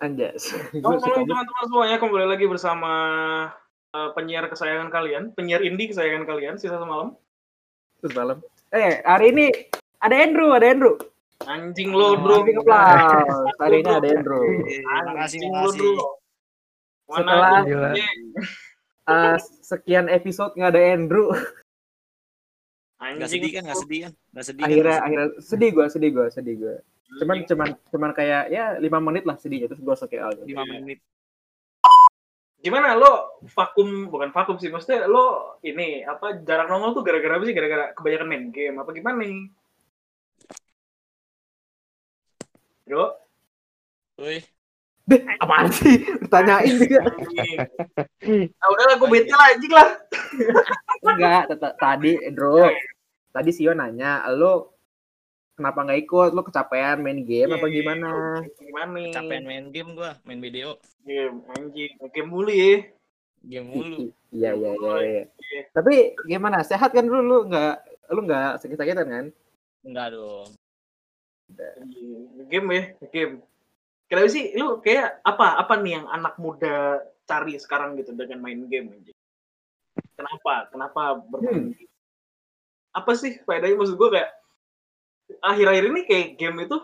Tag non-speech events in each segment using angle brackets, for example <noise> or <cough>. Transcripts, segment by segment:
Anjas. <laughs> Teman-teman semuanya kembali lagi bersama uh, penyiar kesayangan kalian, penyiar indie kesayangan kalian sisa semalam. Terus malam. Eh, hari ini ada Andrew, ada Andrew. Anjing lo, Bro. Applause. Hari ini ada Andrew. Anjing lo, Bro. Setelah uh, sekian episode nggak ada Andrew, Anjing. sedih kan? Nggak sedih kan? Nggak sedih kan? akhirnya akhirnya sedih gue, sedih gue, sedih gue. Cuman cuman cuman kayak ya lima menit lah sedihnya terus gue oke aja. Lima menit. Gimana lo vakum bukan vakum sih maksudnya lo ini apa jarang nongol tuh gara-gara apa sih gara-gara kebanyakan main game apa gimana nih? Bro, Woi, Deh, apaan sih? Tanyain juga. anjing. Ah udahlah gue bete lah anjing lah. Enggak, tadi Andrew. Tadi Sio nanya, lo kenapa nggak ikut? Lo kecapean main game apa gimana? Gimana nih? capean main game gua, main video, Game anjing, game mulu ya. game mulu. Iya iya iya. iya. Iya. Tapi gimana? Sehat kan dulu lu nggak lu nggak sakit-sakitan kan? Enggak dong. Game ya, game. Kenapa sih lu kayak apa apa nih yang anak muda cari sekarang gitu dengan main game anjing? Kenapa? Kenapa bermain game? Apa sih faedahnya maksud gue kayak akhir-akhir ini kayak game itu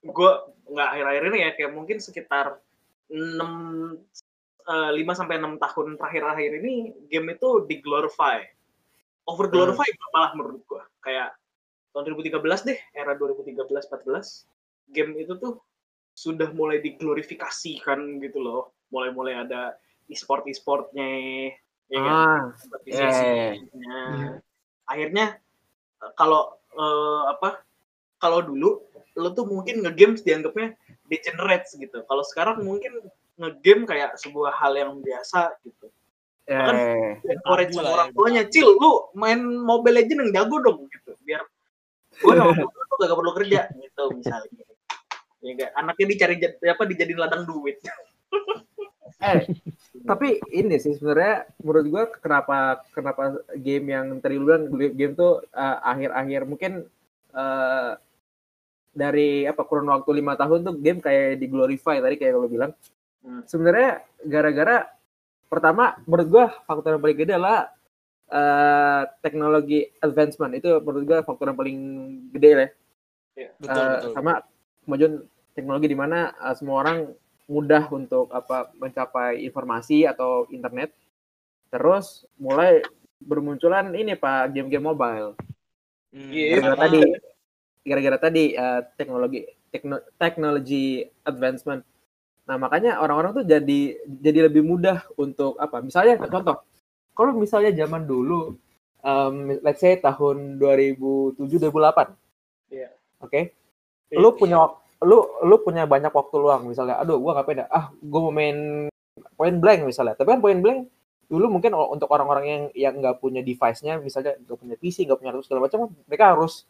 gue nggak akhir-akhir ini ya kayak mungkin sekitar 6 5 sampai 6 tahun terakhir-akhir ini game itu diglorify. Over glorify malah menurut gue. Kayak tahun 2013 deh, era 2013-14 game itu tuh sudah mulai diglorifikasikan gitu loh. Mulai-mulai ada e-sport e-sportnya, ya kan? Ah, kompetisi-kompetisinya. Akhirnya eh, kalau eh, apa? Kalau dulu lo tuh mungkin nge-games dianggapnya degenerates gitu. Kalau sekarang mungkin nge-game kayak sebuah hal yang biasa gitu. Eh, encourage Tabu sama lah orang ya. tuanya, "Cil, lu main Mobile Legend yang jago dong." gitu. Biar gue sama <laughs> lu gak perlu kerja gitu misalnya. Ya enggak, anaknya dicari apa dijadiin ladang duit. <laughs> eh, tapi ini sih sebenarnya menurut gua kenapa kenapa game yang tadi lu bilang game tuh eh, akhir-akhir mungkin eh, dari apa kurun waktu lima tahun tuh game kayak diglorify tadi kayak lu bilang. Hmm. Sebenarnya gara-gara pertama menurut gua faktor yang paling gede adalah eh, teknologi advancement itu menurut gua faktor yang paling gede lah. Betul, Eh, betul. sama kemajuan teknologi di mana eh, semua orang mudah untuk apa mencapai informasi atau internet. Terus mulai bermunculan ini Pak game-game mobile. Hmm, Iya, sama. tadi gara-gara tadi eh, teknologi tekno, technology advancement. Nah, makanya orang-orang tuh jadi jadi lebih mudah untuk apa? Misalnya contoh, kalau misalnya zaman dulu um, let's say tahun 2007 2008. Iya. Oke. Lu punya lu lu punya banyak waktu luang misalnya. Aduh, gua ngapain ya? Ah, gua mau main point blank misalnya. Tapi kan point blank dulu mungkin untuk orang-orang yang yang nggak punya device-nya misalnya nggak punya PC, nggak punya segala macam, mereka harus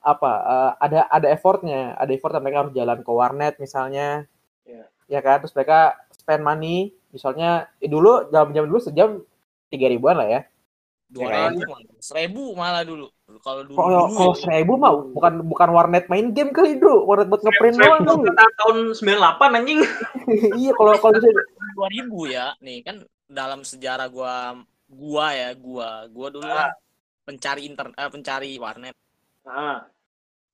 apa? eh, ada ada effortnya, ada effort mereka harus jalan ke warnet misalnya. Iya. Ya kan? Terus mereka spend money misalnya eh, dulu jam-jam dulu sejam tiga ribuan lah ya. Dua ribu malah. Seribu malah dulu. Kalau dulu. Kalau dulu kalau ya. seribu mah bukan bukan warnet main game kali bro, warnet buat ngeprint doang kata tahun 98 anjing. <laughs> iya kalau kalau dua ribu ya. Nih kan dalam sejarah gua gua ya, gua. Gua dulu kan pencari internet, eh, pencari warnet. Ah,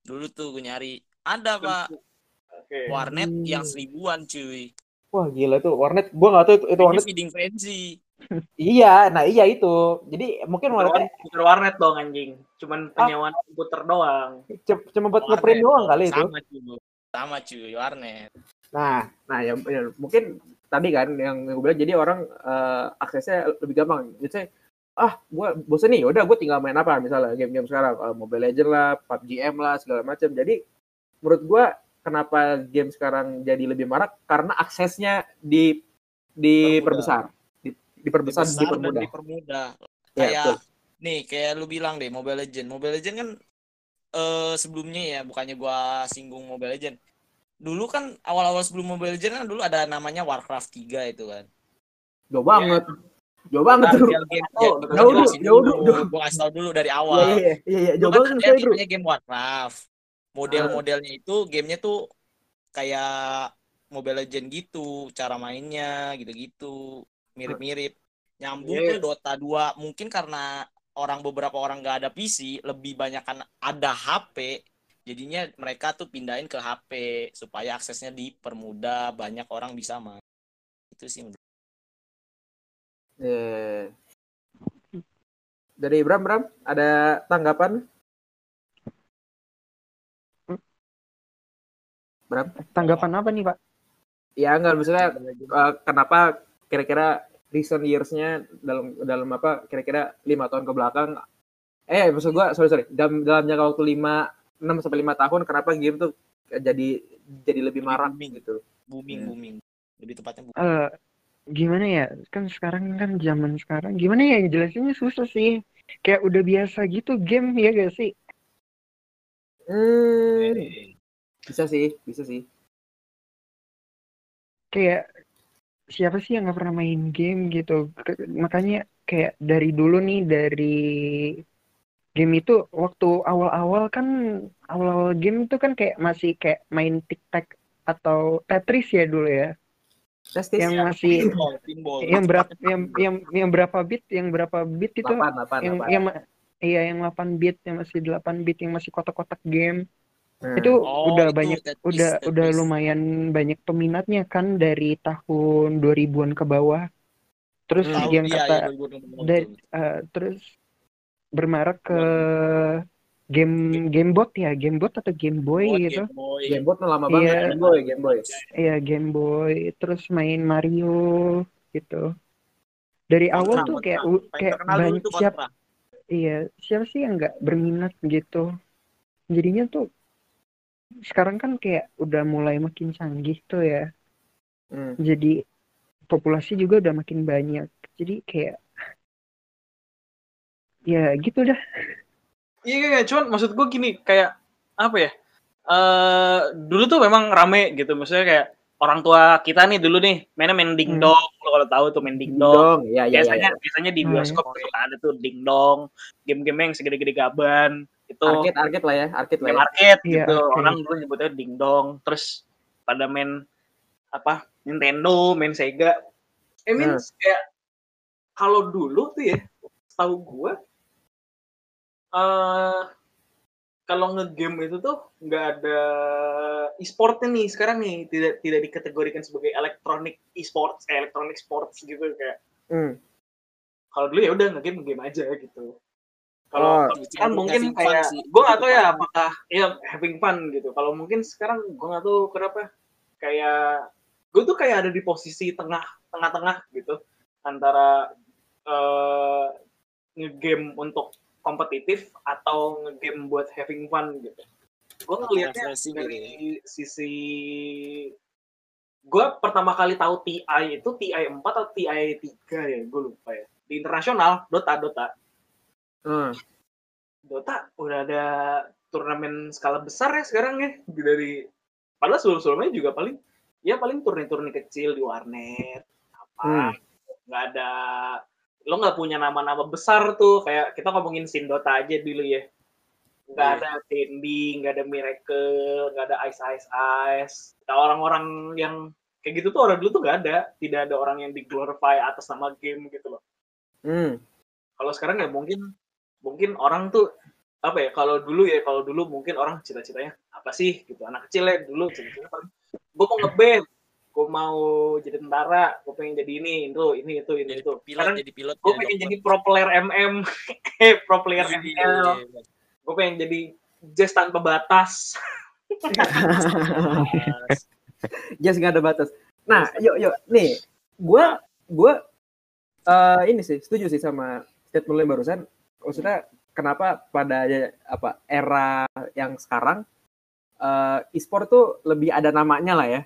Dulu tuh gue nyari ada pak oke. warnet Hmm. yang seribuan cuy. wah gila tuh warnet gua nggak tahu itu, itu warnet feeding frenzy. <laughs> iya nah iya itu jadi mungkin warnet kan Bukan warnet dong anjing. Cuman penyewaan komputer doang. c- cuma buat ngeprint doang kali itu Sama cuy. Sama cuy warnet. nah nah ya, ya, mungkin tadi kan yang gue bilang jadi orang eh, aksesnya lebih gampang jadi ah gua bosen nih udah gue tinggal main apa misalnya game-game sekarang eh, Mobile Legend lah PUBG M lah segala macam jadi menurut gua kenapa game sekarang jadi lebih marak karena aksesnya di diperbesar di, diperbesar dan dipermudah dipermudah. ya, Kayak betul. nih kayak lu bilang deh Mobile Legend. Mobile Legend kan eh sebelumnya ya bukannya gua singgung Mobile Legend. Dulu kan awal-awal sebelum Mobile Legend kan dulu ada namanya Warcraft 3 itu kan. jauh banget jauh banget tuh jauh, jelasin jauh, dulu. Gua kasih tau dulu dari iya awal. iya iya iya jauh Dulu banget kan bro game Warcraft. Model-modelnya itu gamenya tuh kayak Mobile Legend gitu, cara mainnya gitu-gitu, mirip-mirip. Nyambung Yes. ke Dota 2 mungkin karena orang beberapa orang nggak ada PC, lebih banyak kan ada HP. Jadinya mereka tuh pindahin ke HP supaya aksesnya dipermudah, banyak orang bisa main. Itu sih menurut Eh. Dari Bram, Bram, ada tanggapan? Bram? Tanggapan apa nih Pak? Ya enggak, maksudnya eh, kenapa kira-kira recent years-nya dalam dalam apa kira-kira lima tahun ke belakang eh maksud gua sorry sorry dalam dalam jangka waktu lima enam sampai lima tahun kenapa game tuh jadi jadi lebih marak booming. gitu booming Hmm. booming. Lebih tepatnya booming. Eh, gimana ya? Kan sekarang kan zaman sekarang gimana ya jelasinnya susah sih. Kayak udah biasa gitu game ya gak sih? hmm, bisa sih bisa sih Kayak siapa sih yang nggak pernah main game gitu? Makanya kayak dari dulu nih dari game itu waktu awal-awal kan awal-awal game itu kan kayak masih kayak main tic tac atau Tetris ya dulu ya. Testis Yang ya, masih Pinball, pinball. yang berapa yang yang yang berapa bit yang berapa bit itu delapan delapan yang delapan. yang ma- iya yang 8 bit yang masih 8 bit yang masih kotak-kotak game Hmm. itu Oh, udah itu banyak Tetris, udah Tetris. udah lumayan banyak peminatnya kan dari tahun 2000-an ke bawah terus Hmm. Yang kata ya, 2020. dari eh, terus bermarak ke game gamebot ya gamebot atau game boy Oh, gitu Game Boy. Gamebot tuh lama Iya. banget Game Boy Game Boy iya game boy terus main Mario gitu dari Kontra, awal tuh kayak kayak banyak tuh siap. Iya, siapa sih yang nggak berminat gitu? Jadinya tuh sekarang kan kayak udah mulai makin canggih tuh ya. Hmm. Jadi populasi juga udah makin banyak. Jadi kayak ya gitu dah. Iya, iya, iya, cuman maksud gue gini, kayak apa ya? Eh dulu tuh memang rame gitu, maksudnya kayak orang tua kita nih dulu nih mainnya main Hmm. dingdong, lo kalau tahu tuh main dingdong. dong ya ya ya, biasanya ya. biasanya di Oh, bioskop tuh suka ada tuh dingdong, game-game yang segede-gede gaban, itu arcade arcade lah ya arcade lah game ya arcade Iya, gitu. arcade. Orang dulu nyebutnya dingdong, terus pada main apa? Nintendo, main Sega. I mean Hmm. kayak kalau dulu tuh ya, tahu gue eh kalau ngegame itu tuh nggak ada e-sportnya nih sekarang nih tidak tidak dikategorikan sebagai elektronik e-sports eh, elektronik sports gitu kayak Hmm. kalau dulu ya udah ngegame game aja gitu. Oh, kalau Having kan mungkin fun kayak gue nggak tahu ya apakah ya having fun gitu. Kalau mungkin sekarang gue nggak tahu kenapa. Kayak gue tuh kayak ada di posisi tengah tengah-tengah gitu antara eh ngegame untuk kompetitif atau ngegame buat having fun gitu gue ngelihatnya dari gitu sisi gue pertama kali tahu TI itu TI 4 atau TI 3 ya gue lupa ya di internasional Dota Dota Hmm. Dota udah ada turnamen skala besar ya sekarang ya dari padahal sebelum sebelumnya juga paling ya paling turni-turni kecil di warnet Hmm. apa nggak ada lo nggak punya nama-nama besar tuh kayak kita ngomongin sin Dota aja dulu ya. Nggak Iya. ada Tendi nggak ada Miracle nggak ada Ice Ice Ice. Nah, orang-orang yang kayak gitu tuh orang dulu tuh nggak ada. Tidak ada orang yang diglorify atas nama game gitu loh. Hmm. kalau sekarang ya mungkin mungkin orang tuh apa ya kalau dulu ya kalau dulu mungkin orang cita-citanya apa sih gitu. Anak kecil ya dulu cita-citanya gue mau ngeband gue mau jadi tentara gue pengen jadi ini itu ini itu ini Jadi itu pilot, sekarang jadi pilot. gue pengen jadi pro player MM <laughs> eh pro player Iya, ML gue pengen jadi jazz tanpa batas <laughs> Just nggak ada batas. Nah, yuk yuk nih, gua gua eh, ini sih setuju sih sama statement lo yang barusan. Maksudnya kenapa pada apa era yang sekarang eh, e-sport tuh lebih ada namanya lah ya.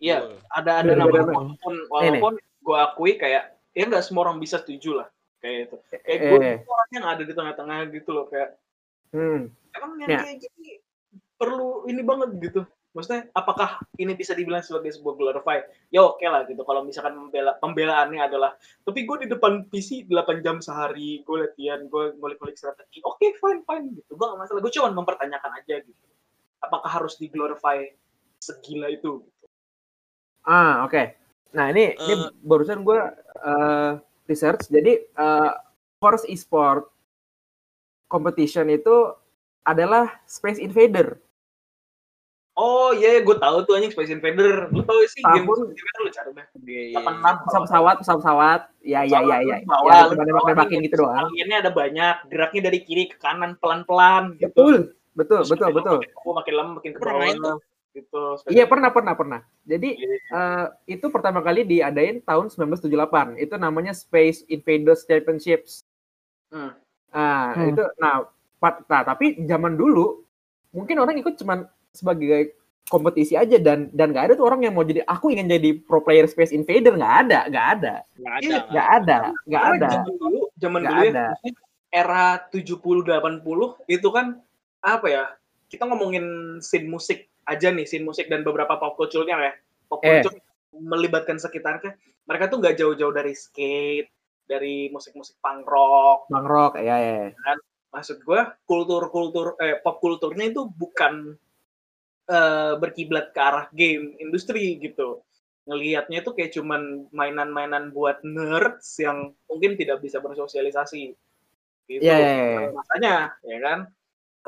Iya, ada ada nama walaupun walaupun gue akui kayak ya nggak semua orang bisa setuju lah kayak itu kayak gue Eh. orang yang ada di tengah-tengah gitu loh kayak Hmm. emang yang Ya. kayak gini perlu ini banget gitu. Maksudnya apakah ini bisa dibilang sebagai sebuah glorify? Ya oke lah gitu. Kalau misalkan membela pembelaannya adalah tapi gue di depan PC 8 jam sehari gue latihan gue ngulik-ngulik strategi oke fine fine gitu. Gue gak masalah. Gue cuma mempertanyakan aja gitu. Apakah harus diglorify segila itu? gitu Ah, oke. Nah, ini ini Eh. barusan gue eh, research. Jadi eh, first e-sport competition itu adalah Space Invader. Oh iya, gue tahu tuh anjing Space Invader. Lu tahu sih game Tahun- Space Invader lu cari deh. Iya, iya, Delapan iya. enam. Pesawat-pesawat, pesawat-pesawat. Ya, ya, ya, ya. Pesawat, Ya, pesawat, nembak-nembakin gitu doang. Aliennya ada banyak, geraknya dari kiri ke kanan pelan-pelan gitu. Betul, betul, Terus betul, makin betul. lama Makin, lama, makin makin ke bawah. Space Iya, pernah, pernah, pernah. Jadi Iya. eh, itu pertama kali diadain tahun 1978. Itu namanya Space Invaders Championships. Hmm. Nah, Hmm. itu nah, pat- nah, tapi zaman dulu mungkin orang ikut cuman sebagai kompetisi aja dan dan nggak ada tuh orang yang mau jadi aku ingin jadi pro player Space Invader nggak ada, nggak ada, Nggak ada. Iya, nggak ada, nggak Karena ada. Zaman dulu, zaman dulu ya, ada. maksudnya era 70 80 itu kan apa ya? Kita ngomongin scene musik aja nih, scene musik dan beberapa pop culture-nya ya. Pop Eh. culture melibatkan sekitarnya. Mereka tuh nggak jauh-jauh dari skate, dari musik-musik punk rock. Bang Rock, ya, ya. ya. Maksud gue, kultur-kultur eh pop kulturnya itu bukan eh, berkiblat ke arah game industri gitu. Ngelihatnya itu kayak cuman mainan-mainan buat nerds yang mungkin tidak bisa bersosialisasi. Gitu. Iya, iya, iya. Masanya, ya kan?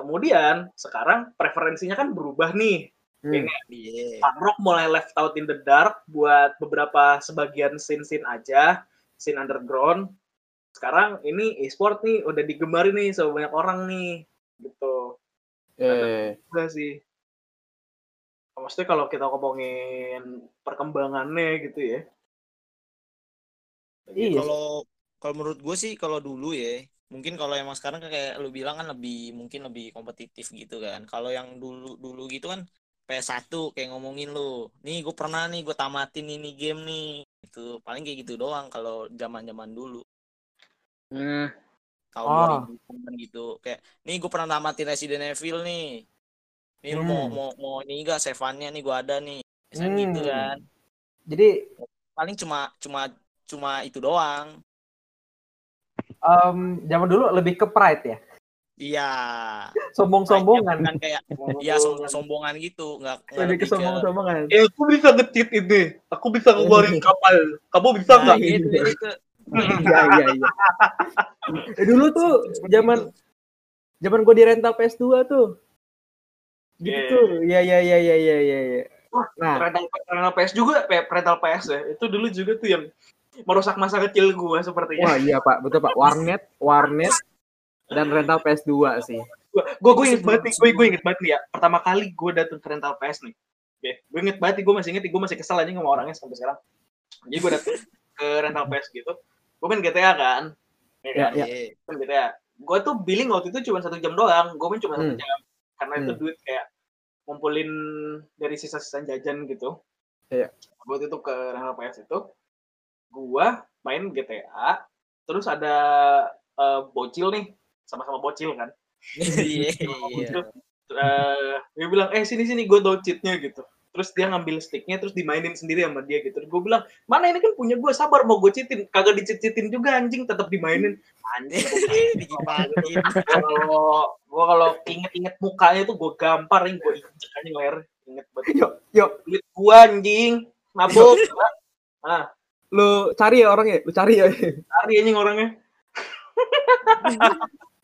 Kemudian sekarang preferensinya kan berubah nih. Hmm. Iya. Punk rock mulai left out in the dark buat beberapa sebagian scene-scene aja, scene underground. Sekarang ini e-sport nih udah digemari nih sama banyak orang nih. Gitu. Eh, Enggak sih. Maksudnya kalau kita ngomongin perkembangannya gitu ya. Iya. Kalau kalau menurut gue sih kalau dulu ya mungkin kalau emang sekarang kan kayak lu bilang kan lebih mungkin lebih kompetitif gitu kan. Kalau yang dulu dulu gitu kan PS1 kayak ngomongin lu. Nih gue pernah nih gue tamatin ini game nih. Itu paling kayak gitu doang kalau zaman-zaman dulu. Hmm. tahun Oh. 2000 gitu kayak nih gue pernah namatin Resident Evil nih nih lu mau Hmm. mau mau ini gak sevannya nih gue ada nih Misalnya gitu Hmm. kan Jadi paling cuma cuma cuma itu doang em, zaman dulu lebih ke pride ya, iya sombong-sombongan. kan kayak iya sombong sombongan gitu nggak nggak Lebih ke ke- sombong-sombongan. Eh, aku bisa nge-cheat ini. Aku bisa ngeluarin kapal. Kamu bisa Nah, nggak? gitu, gitu. Iya, iya, iya. Eh, dulu tuh zaman zaman gue di rental PS2 tuh. Gitu Iya. tuh. Iya, iya, iya, iya, iya, iya. iya. Wah, Nah, rental, rental PS juga, rental PS ya. Itu dulu juga tuh yang merusak masa kecil gua sepertinya. wah iya Pak, betul Pak. Warnet, warnet dan rental PS2 sih. Gua gua, gua inget banget nih, gua, gua inget banget nih ya. Pertama kali gua dateng ke rental PS nih. Oke, gue inget banget nih, gue masih inget, gue masih kesel aja sama orangnya sampai sekarang. Jadi gue dateng ke rental PS gitu, gue main GTA kan, ya kan? Iya. Iya. main GTA. Gue tuh billing waktu itu cuma satu jam doang, gue main cuma satu Hmm. jam, karena itu Hmm. duit kayak ngumpulin dari sisa-sisa jajan gitu. Iya. Gue itu ke rental PS itu, gue main GTA, terus ada eh, bocil nih, sama-sama bocil kan. Iya, <laughs> iya. Eh, dia bilang, eh sini sini gue tau cheatnya gitu. Terus dia ngambil sticknya terus dimainin sendiri sama dia gitu. Gue bilang, mana ini kan punya gue sabar mau gue cheatin. Kagak dicit-citin juga anjing tetap dimainin. Anjing. <laughs> Kalau gue kalau inget-inget mukanya tuh gue gampar nih gue injek aja leher. Inget banget. Yuk, yuk, Duit gue anjing. Mabuk. Ah, lu cari ya orangnya, lu cari ya. cari anjing orangnya.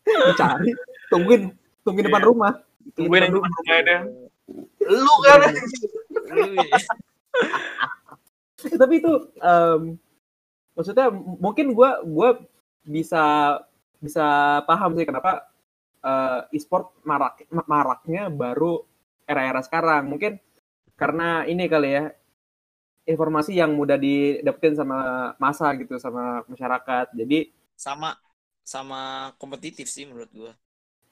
Lu cari. Tungguin, tungguin depan Iya. rumah. Tungguin depan rumahnya dia. Lu kan. Iya. Eh, tapi itu em, maksudnya mungkin gua gua bisa bisa paham sih kenapa eh, e-sport marak ma- maraknya baru era-era sekarang mungkin karena ini kali ya informasi yang mudah didapetin sama masa gitu sama masyarakat jadi sama sama kompetitif sih menurut gua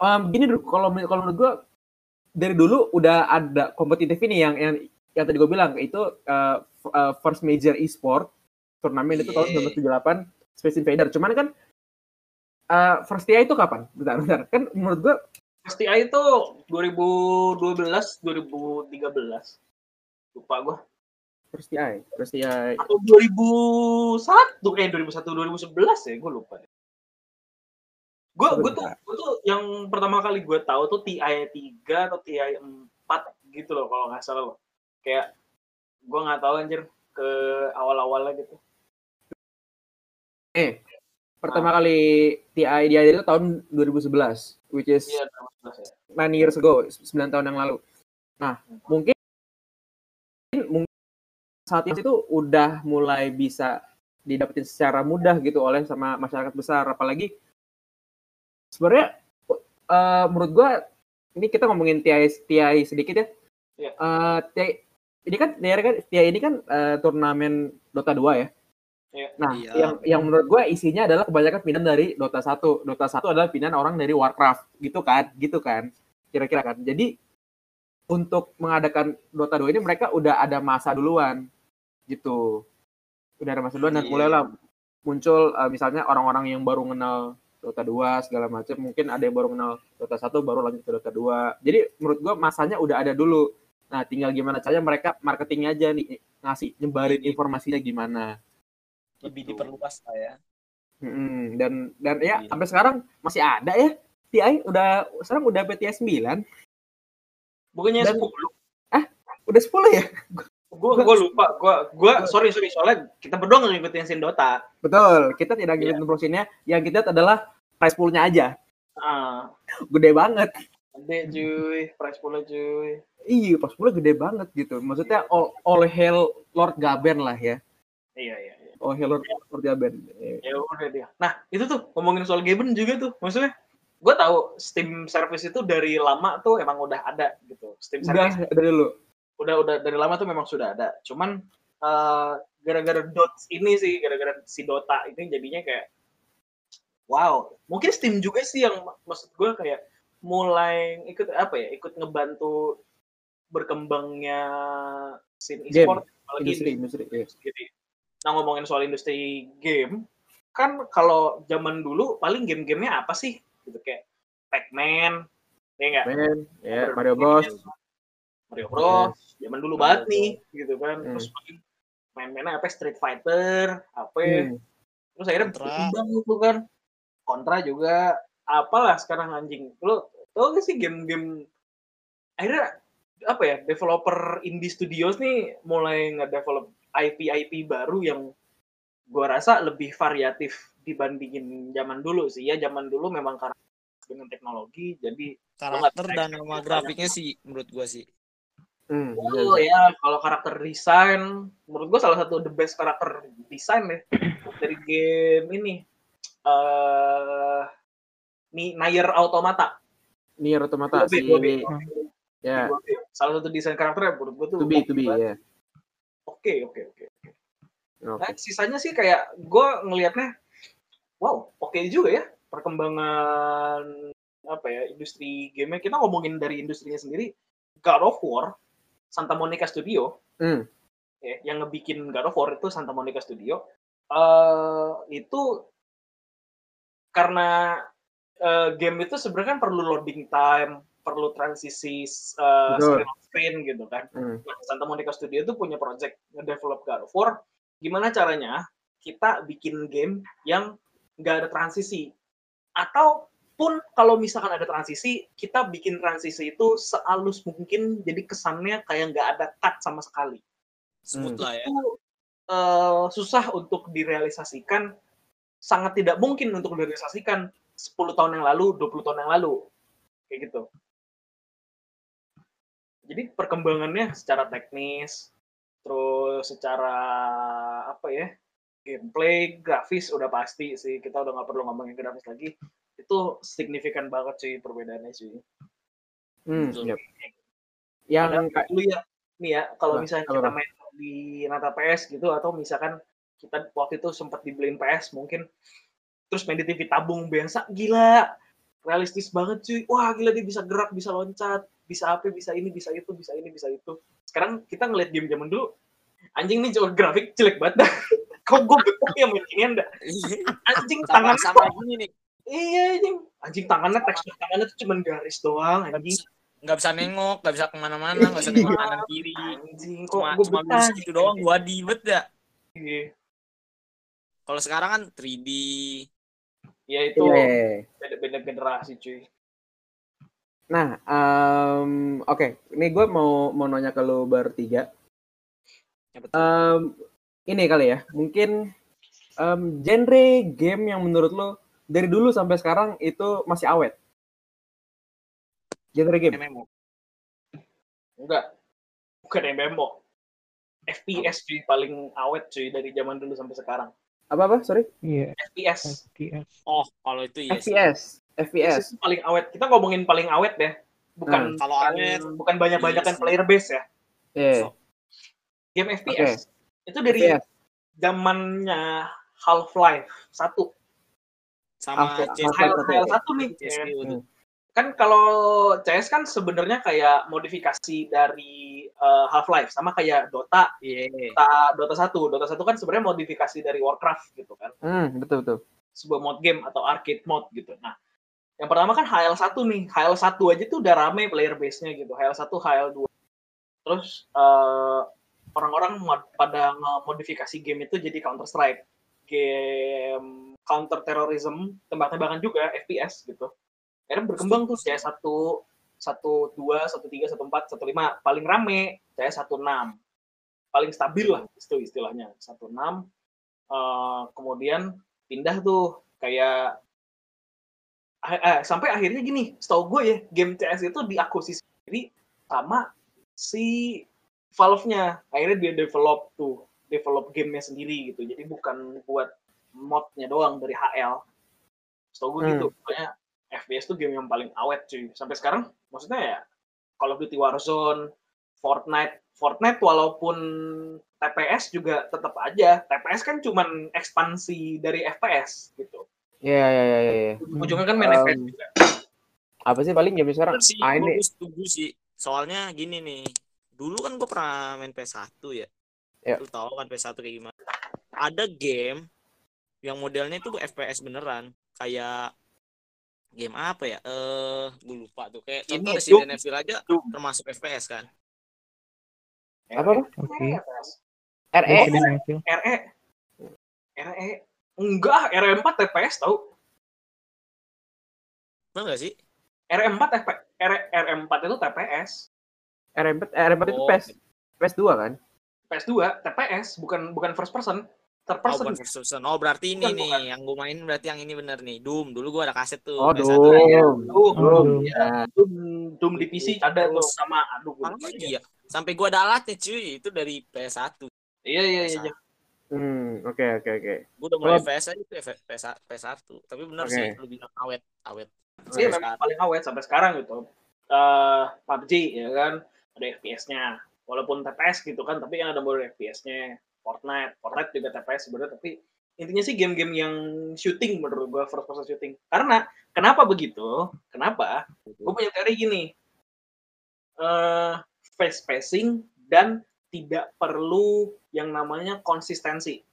em, gini dulu kalau kalau menurut gua dari dulu udah ada kompetitif ini yang yang yang tadi gue bilang itu f- eh, first major e-sport turnamen itu tahun Iya. 1978 Space Invader. Cuman kan eh, first TI itu kapan? Bentar, bentar. Kan menurut gua Pasti A itu 2012, 2013. Lupa gue. First TI, first TI. Atau 2001, eh 2001, 2011 ya, gue lupa. Gue gue tuh, gue tuh yang pertama kali gue tahu tuh TI 3 atau TI 4 gitu loh kalau nggak salah loh. Kayak gue nggak tahu anjir. ke awal-awalnya gitu. Eh, pertama kali TI dia itu tahun 2011, which is Iya, 2011 ya. 9 years ago, 9 tahun yang lalu. Nah, mungkin mungkin saat itu udah mulai bisa didapetin secara mudah gitu oleh sama masyarakat besar apalagi sebenarnya eh, menurut gua ini kita ngomongin TI TI sedikit ya. Iya. Eh, TI ini kan TI kan TI ini kan eh, turnamen Dota 2 ya. Iya. Nah, Iya. yang yang menurut gua isinya adalah kebanyakan pindahan dari Dota 1. Dota 1 adalah pindahan orang dari Warcraft gitu kan, gitu kan. Kira-kira kan. Jadi untuk mengadakan Dota 2 ini mereka udah ada masa duluan gitu. Udah ada masa duluan dan Iya. mulailah muncul eh, misalnya orang-orang yang baru kenal Dota 2 segala macam, mungkin ada yang baru kenal Dota 1 baru lanjut ke Dota 2. Jadi menurut gua masanya udah ada dulu. Nah, tinggal gimana caranya mereka marketingnya aja nih ngasih nyebarin informasinya gimana. lebih Gitu. diperluas lah ya Mm, dan dan ya Iya. sampai sekarang masih ada ya TI udah sekarang udah PTS 9 Bukannya Dan- 10. udah 10 ya Gue gue lupa. Gue gue sorry sorry soalnya kita berdua nggak ngikutin scene Dota. betul kita tidak Iya. ngikutin prosinnya yang kita lihat adalah price poolnya aja Ah, gede banget gede cuy, price pool cuy. iya price poolnya gede banget gitu maksudnya all, all hail Lord Gaben lah ya Iya iya. iya. all hail Lord, Lord Gaben Eh, Ya udah dia. Nah itu tuh ngomongin soal Gaben juga tuh, maksudnya gue tahu Steam service itu dari lama tuh emang udah ada gitu. Steam service udah dari dulu udah udah dari lama tuh memang sudah ada. Cuman eh, gara-gara dots ini sih, gara-gara si Dota ini jadinya kayak wow. Mungkin Steam juga sih yang mak- maksud gue kayak mulai ikut apa ya, ikut ngebantu berkembangnya scene e-sport apalagi industri industri iya. sendiri. Nah ngomongin soal industri game, kan kalau zaman dulu paling game-gamenya apa sih? Gitu kayak Pac-Man, ya nggak? Men, ya Mario Bros Mario Bros. Zaman dulu banget nih, gitu kan. Hmm. Terus main-mainnya apa? Street Fighter, apa? Hmm. Terus akhirnya berkembang itu kan. Kontra juga. Apalah sekarang anjing. Lo tau gak sih game-game akhirnya apa ya developer indie studios nih mulai nge-develop IP-IP baru yang gua rasa lebih variatif dibandingin zaman dulu sih ya zaman dulu memang karena dengan teknologi jadi karakter dan nama grafiknya sih menurut gua sih Hmm, Oh ya, kalau karakter desain, menurut gue salah satu the best karakter desain ya <clears throat> dari game ini. eh nih Nier Automata. Nier Automata si ya B. Salah satu desain karakternya menurut gue tuh to be to be ya Oke, oke, oke. Oke. Nah, sisanya sih kayak gue ngelihatnya, wow, oke juga ya perkembangan apa ya industri game kita ngomongin dari industrinya sendiri God of War Santa Monica Studio Hmm. ya, yang ngebikin God of War itu Santa Monica Studio eh itu karena eh, game itu sebenarnya kan perlu loading time perlu transisi Betul. screen on screen gitu kan Hmm. Nah, Santa Monica Studio itu punya project nge-develop God of War. Gimana caranya kita bikin game yang nggak ada transisi? Ataupun kalau misalkan ada transisi, kita bikin transisi itu sehalus mungkin, jadi kesannya kayak nggak ada cut sama sekali. smooth Hmm. lah ya Itu eh, susah untuk direalisasikan, sangat tidak mungkin untuk direalisasikan 10 tahun yang lalu, 20 tahun yang lalu. Kayak gitu. Jadi perkembangannya secara teknis, terus secara apa ya, gameplay, grafis udah pasti sih. Kita udah nggak perlu ngomongin grafis lagi. Itu signifikan banget sih perbedaannya sih. Hmm, Betul. yep. Yang kayak dulu ya, nih ya, kalau Apa? misalnya kita main di Nata PS gitu, atau misalkan kita waktu itu sempat dibeliin PS mungkin, terus main di TV tabung biasa, gila, realistis banget cuy. Wah gila dia bisa gerak, bisa loncat, bisa apa, bisa ini, bisa itu, bisa ini, bisa itu. Sekarang kita ngeliat game zaman dulu, anjing nih coba grafik jelek banget dah. <laughs> Kok gue betah ya main ginian dah. Anjing sama tangannya sama gini nih Iya anjing. Anjing tangannya tekstur tangannya tuh cuman garis doang anjing. nggak bisa nengok nggak bisa ke mana-mana nggak bisa nengok kanan kiri Anjing kok cuma gue cuma bisa gitu doang gua dibet ya Iya. kalau sekarang kan 3D Ya itu Iya. beda-beda generasi cuy. Nah, em, oke, ini gue mau mau nanya ke lu bertiga. Ya, betul. Em, ini kali ya, mungkin em, genre game yang menurut lo dari dulu sampai sekarang itu masih awet. Genre game. MMO. Enggak. Bukan MMO. FPS cuy paling awet cuy dari zaman dulu sampai sekarang. Apa apa? Sorry. Iya, FPS. FPS. Oh, kalau itu iya sih. FPS. FPS. FPS paling awet. Kita ngomongin paling awet ya. Bukan Hmm. Kalau bukan, awet, bukan banyak-banyakan iya sih. player base ya. Iya. So, Game FPS. Itu dari FPS. zamannya Half-Life 1. Sama Half- CS satu. satu nih. CS itu. Kan kalau CS kan sebenarnya kayak modifikasi dari uh, Half-Life sama kayak Dota, Iya. Dota Dota 1. Dota 1 kan sebenarnya modifikasi dari Warcraft gitu kan. Hmm, betul betul. sebuah mode game atau arcade mode gitu. Nah, yang pertama kan HL1 nih. HL1 aja tuh udah rame player base-nya gitu. HL1, HL2. Terus eh, orang-orang mod- pada modifikasi game itu jadi Counter Strike. Game counter terrorism, tembak-tembakan juga FPS gitu. Akhirnya berkembang tuh CS1, 1, 2, 1, 3, 1, 4, 1, 5. Paling rame CS1, 6. Paling stabil lah itu istilahnya. 1, 6. Eh, kemudian pindah tuh kayak eh, eh, sampai akhirnya gini, setahu gue ya, game CS itu diakuisisi sendiri sama si Valve-nya. Akhirnya dia develop tuh, develop gamenya sendiri gitu. Jadi bukan buat modnya doang dari HL. Setahu gue Hmm. gitu. Pokoknya FPS tuh game yang paling awet cuy. Sampai sekarang, maksudnya ya, Call of Duty Warzone, Fortnite, Fortnite walaupun TPS juga tetap aja. TPS kan cuman ekspansi dari FPS gitu. Iya iya iya iya. iya. Ujungnya kan main Um, FPS juga. Apa sih paling game sekarang? Sih, Ah ini gue setuju sih. Soalnya gini nih, dulu kan gue pernah main PS1 ya. Ya. Lu tahu kan PS1 kayak gimana. Ada game yang modelnya itu FPS beneran. Kayak game apa ya? Eh, gue lupa tuh. Kayak Ini contoh. Resident Evil aja Doom. termasuk FPS kan. apa. FPS. RE. RE. RE. Enggak, RE4 TPS tau. Bener gak sih? RE4 TP, RE, RE4 itu TPS. RM4 RM4 itu Oh, PS PS2 kan? PS2 TPS bukan bukan first person, third Oh, person. Oh, berarti ini Bukan, nih bukan. yang gue main berarti yang ini bener nih. Doom. Dulu gue ada kaset tuh. Oh, PS1. Doom. Doom. Doom. Doom. Ya. Doom, Doom di PC ada tuh sama aduh gue ya. ya. Sampai gue ada alatnya cuy. Itu dari PS1. Iya iya iya. iya. Hmm, oke oke oke. Gue udah mulai PS aja itu PS, PS1. Tapi bener Oke. sih, lu bilang awet. Awet. Iya memang sekarang. paling awet sampai sekarang gitu. Eh PUBG ya kan ada FPS-nya. Walaupun TPS gitu kan, tapi yang ada mode FPS-nya. Fortnite, Fortnite juga TPS sebenarnya, tapi intinya sih game-game yang shooting menurut gua first person shooting. Karena kenapa begitu? Kenapa? Gue punya teori gini. Eh face spacing dan tidak perlu yang namanya konsistensi.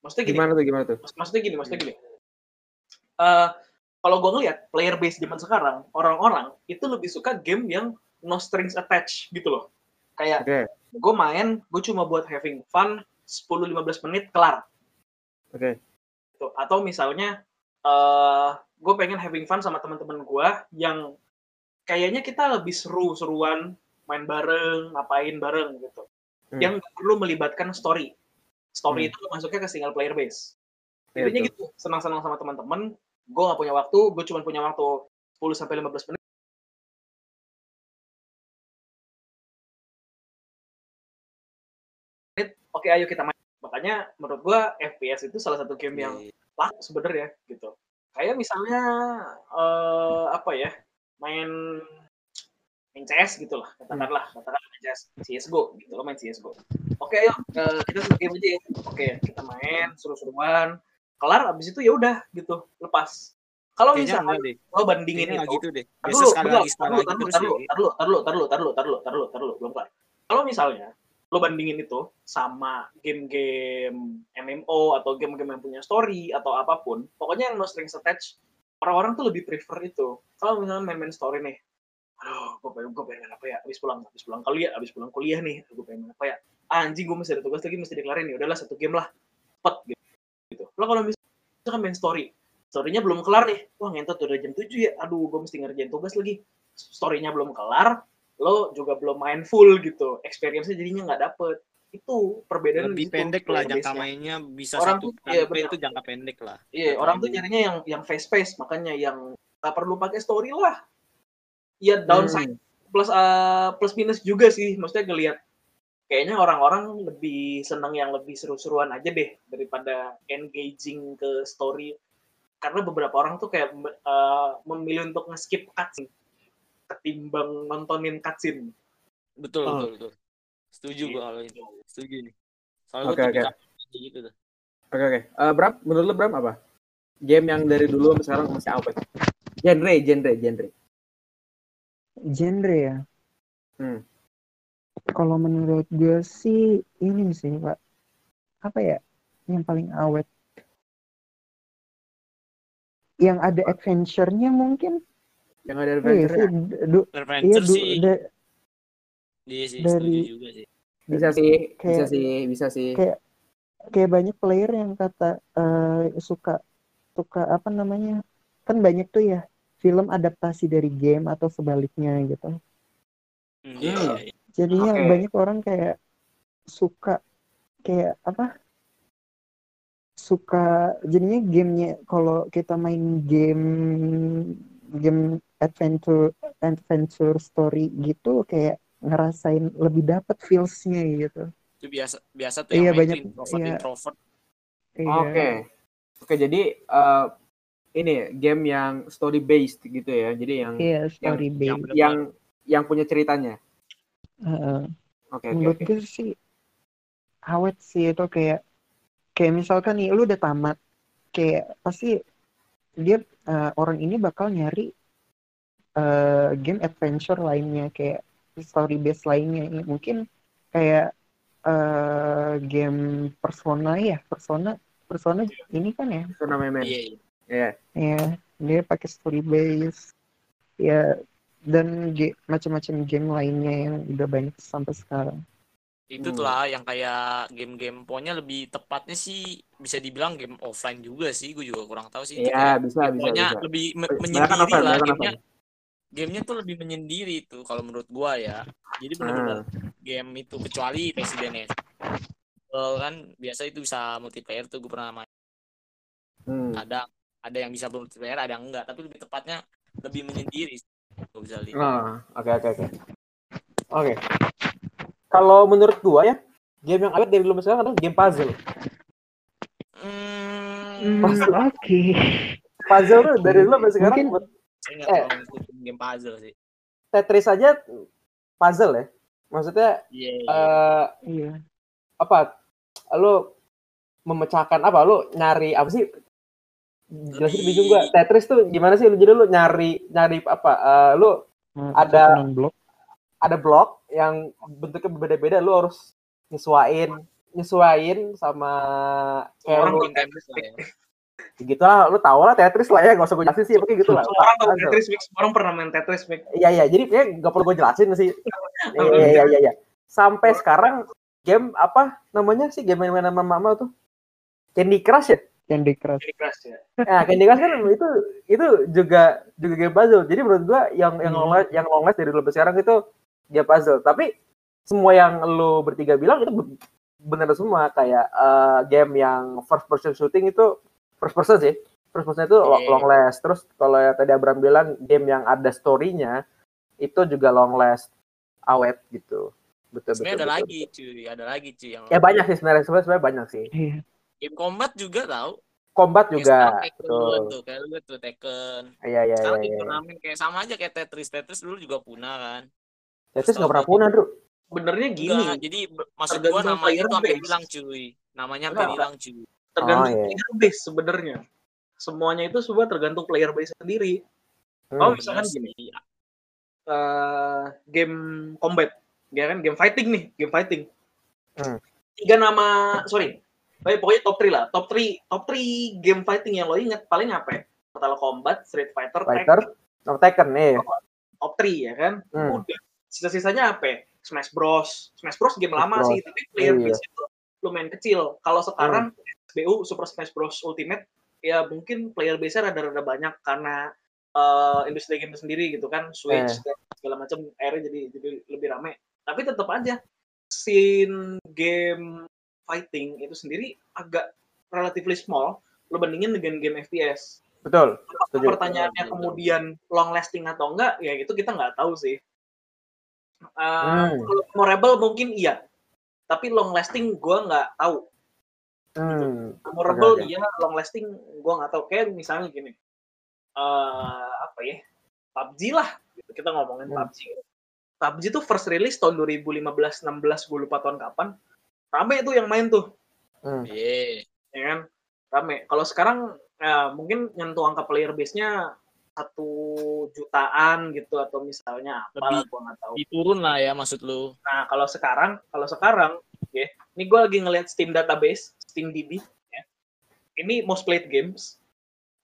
Maksudnya gini, Gimana tuh gimana tuh? Maksud- maksudnya gini, maksudnya gini. Eh kalau gue ngeliat player base zaman sekarang, orang-orang itu lebih suka game yang no strings attached gitu loh. Kayak Oke. Gue main, gue cuma buat having fun 10-15 menit kelar. Oke. Gitu. Atau misalnya eh gue pengen having fun sama teman-teman gue yang kayaknya kita lebih seru-seruan main bareng, ngapain bareng gitu. Hmm. Yang perlu melibatkan story. Story Hmm. itu masuknya ke single player base. Iya, Intinya tuh. gitu, senang-senang sama teman-teman. Gue gak punya waktu, gue cuma punya waktu 10 sampai 15 menit. Oke, ayo kita main. Makanya menurut gue FPS itu salah satu game yang Iya. laku sebenarnya gitu. Kayak misalnya eh apa ya, main main CS gitu lah, katakanlah, katakanlah main CS, CSGO gitu, lo main CSGO. Oke, ayo eh, kita seru game aja ya. Oke, kita main seru-seruan, kelar abis itu ya udah gitu, lepas. Kalau misalnya lo bandingin itu, gitu deh. Biasa sekali lagi, sekali lagi terus tar ya. dulu, tar dulu, tar dulu, tar dulu, tar dulu, tar dulu, tar dulu, tar dulu, belum kelar. Kalau misalnya lo bandingin itu sama game-game MMO atau game-game yang punya story atau apa pun, pokoknya yang no strings attached, orang-orang tuh lebih prefer itu. Kalau misalnya main-main story nih, aduh, gue pengen, gue pengen apa ya, abis pulang, abis pulang kuliah, abis pulang kuliah nih, gue pengen apa ya, ah, anjing gue masih ada tugas lagi, mesti dikelarin ya, udahlah satu game lah, cepet gitu. Lo kalau misalnya main story, story-nya belum kelar nih, wah ngentot udah jam 7 ya, aduh gue mesti ngerjain tugas lagi, story-nya belum kelar, lo juga belum main full gitu, experience-nya jadinya nggak dapet. Itu perbedaan lebih di situ, pendek lah jangka mainnya bisa Orang satu tuh- iya, itu jangka pendek lah. Iya, orang tuh nyarinya yang yang face face, makanya yang nggak perlu pakai story lah. Ya downside Hmm. plus eh, plus minus juga sih, maksudnya ngelihat kayaknya orang-orang lebih seneng yang lebih seru-seruan aja deh daripada engaging ke story. Karena beberapa orang tuh kayak eh, memilih untuk nge-skip cutscene ketimbang nontonin cutscene. Betul, Oh. betul, betul. Setuju gua kalau itu. Setuju nih. Soalnya oke. tipikal kayak gitu tuh. Oke oke. Eh, Bram, menurut lu Bram apa? Game yang dari dulu sampai sekarang masih awet. Genre, genre, genre. Genre ya. Hmm. Kalau menurut gue sih ini sih pak. Apa ya? Yang paling awet. Yang ada adventure-nya mungkin. Yang ada Iya adventure du- iya Adventure du- sih, da- sih dari- juga sih. Bisa sih, bisa Kayak- sih, bisa sih. kayak kayak banyak player yang kata eh, suka suka apa namanya kan banyak tuh ya film adaptasi dari game atau sebaliknya gitu Hmm, iya, Hmm. iya, iya. jadinya banyak orang kayak suka kayak apa suka jadinya gamenya kalau kita main game game adventure adventure story gitu kayak ngerasain lebih dapet feelsnya gitu Itu biasa biasa tuh Iya, yang banyak- introvert iya. introvert. Iya. Oke. Oke, jadi eh, ini game yang story based gitu ya. Jadi yang iya story yang based bener- yang yang punya ceritanya. Heeh. Oke, oke, menurut oke. gue sih awet sih itu kayak kayak misalkan nih lu udah tamat kayak pasti dia eh, orang ini bakal nyari eh, game adventure lainnya kayak story based lainnya mungkin kayak eh, game persona ya persona persona ini kan ya Turnamen. Iya, iya. Iya. ya dia pakai story based ya dan ge- macam-macam game lainnya yang udah banyak sampai sekarang Itu Hmm. tuh lah yang kayak game-game pokoknya lebih tepatnya sih bisa dibilang game offline juga sih. Gue juga kurang tahu sih. Iya, kayak bisa, bisa, pokoknya bisa. lebih me- Banyak menyendiri lah banyak gamenya. Gamenya tuh lebih menyendiri tuh kalau menurut gua ya. Jadi benar-benar game itu kecuali Resident Evil kan biasa itu bisa multiplayer tuh gue pernah main. Hmm. Kadang ada yang bisa multiplayer, ada yang enggak. Tapi lebih tepatnya lebih menyendiri. Gue bisa lihat. Nah, oke oke oke. Oke. Kalau menurut gua ya, game yang awet dari dulu sampai sekarang adalah game puzzle. Hmm, Hmm, oke Puzzle tuh dari dulu sampai sekarang Mungkin- eh. Game puzzle sih. Tetris aja puzzle ya. Maksudnya iya. eh iya apa? Lu memecahkan apa? Lu nyari apa sih? Jelasin Lebih- bingung gua. Tetris tuh gimana sih? Lu jadi lu nyari nyari apa? Eh, lu Nah, Ada- blok ada blok yang bentuknya berbeda-beda lu harus nyesuain nyesuain sama kayak Orang ya. Gitu lah lu tau lah Tetris lah ya gak usah gue jelasin sih pokoknya gitu lah Semua orang Puzzle. Tetris Mix, semua orang pernah main Tetris Mix. iya iya jadi kayak gak perlu gue jelasin sih <laughs> iya iya iya iya sampai sekarang game apa namanya sih game main sama mama tuh Candy Crush ya Candy Crush Candy Crush ya. Nah, Candy Crush kan itu itu juga juga game puzzle. Jadi menurut gua yang yang Hmm. long last, yang long last dari dulu sampai sekarang itu game puzzle. Tapi semua yang lu bertiga bilang itu be- benar semua kayak eh, game yang first person shooting itu first person sih. First person itu lo- Iya. long last. Terus kalau yang tadi Abram bilang game yang ada story-nya itu juga long last awet gitu. Betul betul. Sebenarnya ada betul, lagi cuy, ada lagi cuy yang. Ya banyak sih sebenarnya sebenarnya sebenarnya banyak sih. iya game combat juga tahu. Combat Kayak juga. Betul. tuh, kayak lu tuh Tekken. Iya iya Sekarang iya. di iya. turnamen kayak sama aja kayak Tetris. Tetris dulu juga punah kan. Tetris nggak pernah punah, Bro. Sebenarnya gini, Enggak, jadi maksud gua namanya tuh hampir base. hilang cuy. Namanya hampir Enggak. hilang cuy. Tergantung Oh, iya. player base sebenarnya. Semuanya itu semua tergantung player base sendiri. Hmm. Oh, misalkan Bener gini. eh, game combat, ya kan game fighting nih, game fighting. Hmm. Tiga nama, sorry, Baik, pokoknya top 3 lah. Top 3 top 3 game fighting yang lo inget paling apa? ya? Mortal Kombat, Street Fighter, Fighter, no Tekken nih. top 3 ya kan. Hmm. Udah. Sisa-sisanya apa? ya? Smash Bros. Smash Bros game lama Bros. sih, tapi player Iya. base itu lumayan kecil. Kalau sekarang SBU Super Smash Bros Ultimate ya mungkin player base-nya rada-rada banyak karena eh, industri game sendiri gitu kan, Switch Eh. dan segala macam akhirnya jadi jadi lebih rame. Tapi tetap aja scene game fighting itu sendiri agak relatively small lo bandingin dengan game FPS. Betul. Apakah Setuju. pertanyaannya kemudian long lasting atau enggak ya itu kita nggak tahu sih. Uh, Hmm. Kalau memorable mungkin iya, tapi long lasting gua nggak tahu. Hmm. Memorable iya, long lasting gua nggak tahu. Kayak misalnya gini, eh apa ya, PUBG lah. Gitu. Kita ngomongin Hmm. PUBG. PUBG tuh first release tahun 2015-16, gue lupa tahun kapan. Rame tuh yang main tuh, Hmm. Iya. ya kan? Rame. Kalau sekarang ya, mungkin nyentuh angka player base-nya satu jutaan gitu atau misalnya apa Lebih. gua nggak tahu. Diturun lah ya maksud lu. Nah, kalau sekarang, kalau sekarang, ya, ini gue lagi ngelihat Steam database, Steam DB, ya. Ini most played games,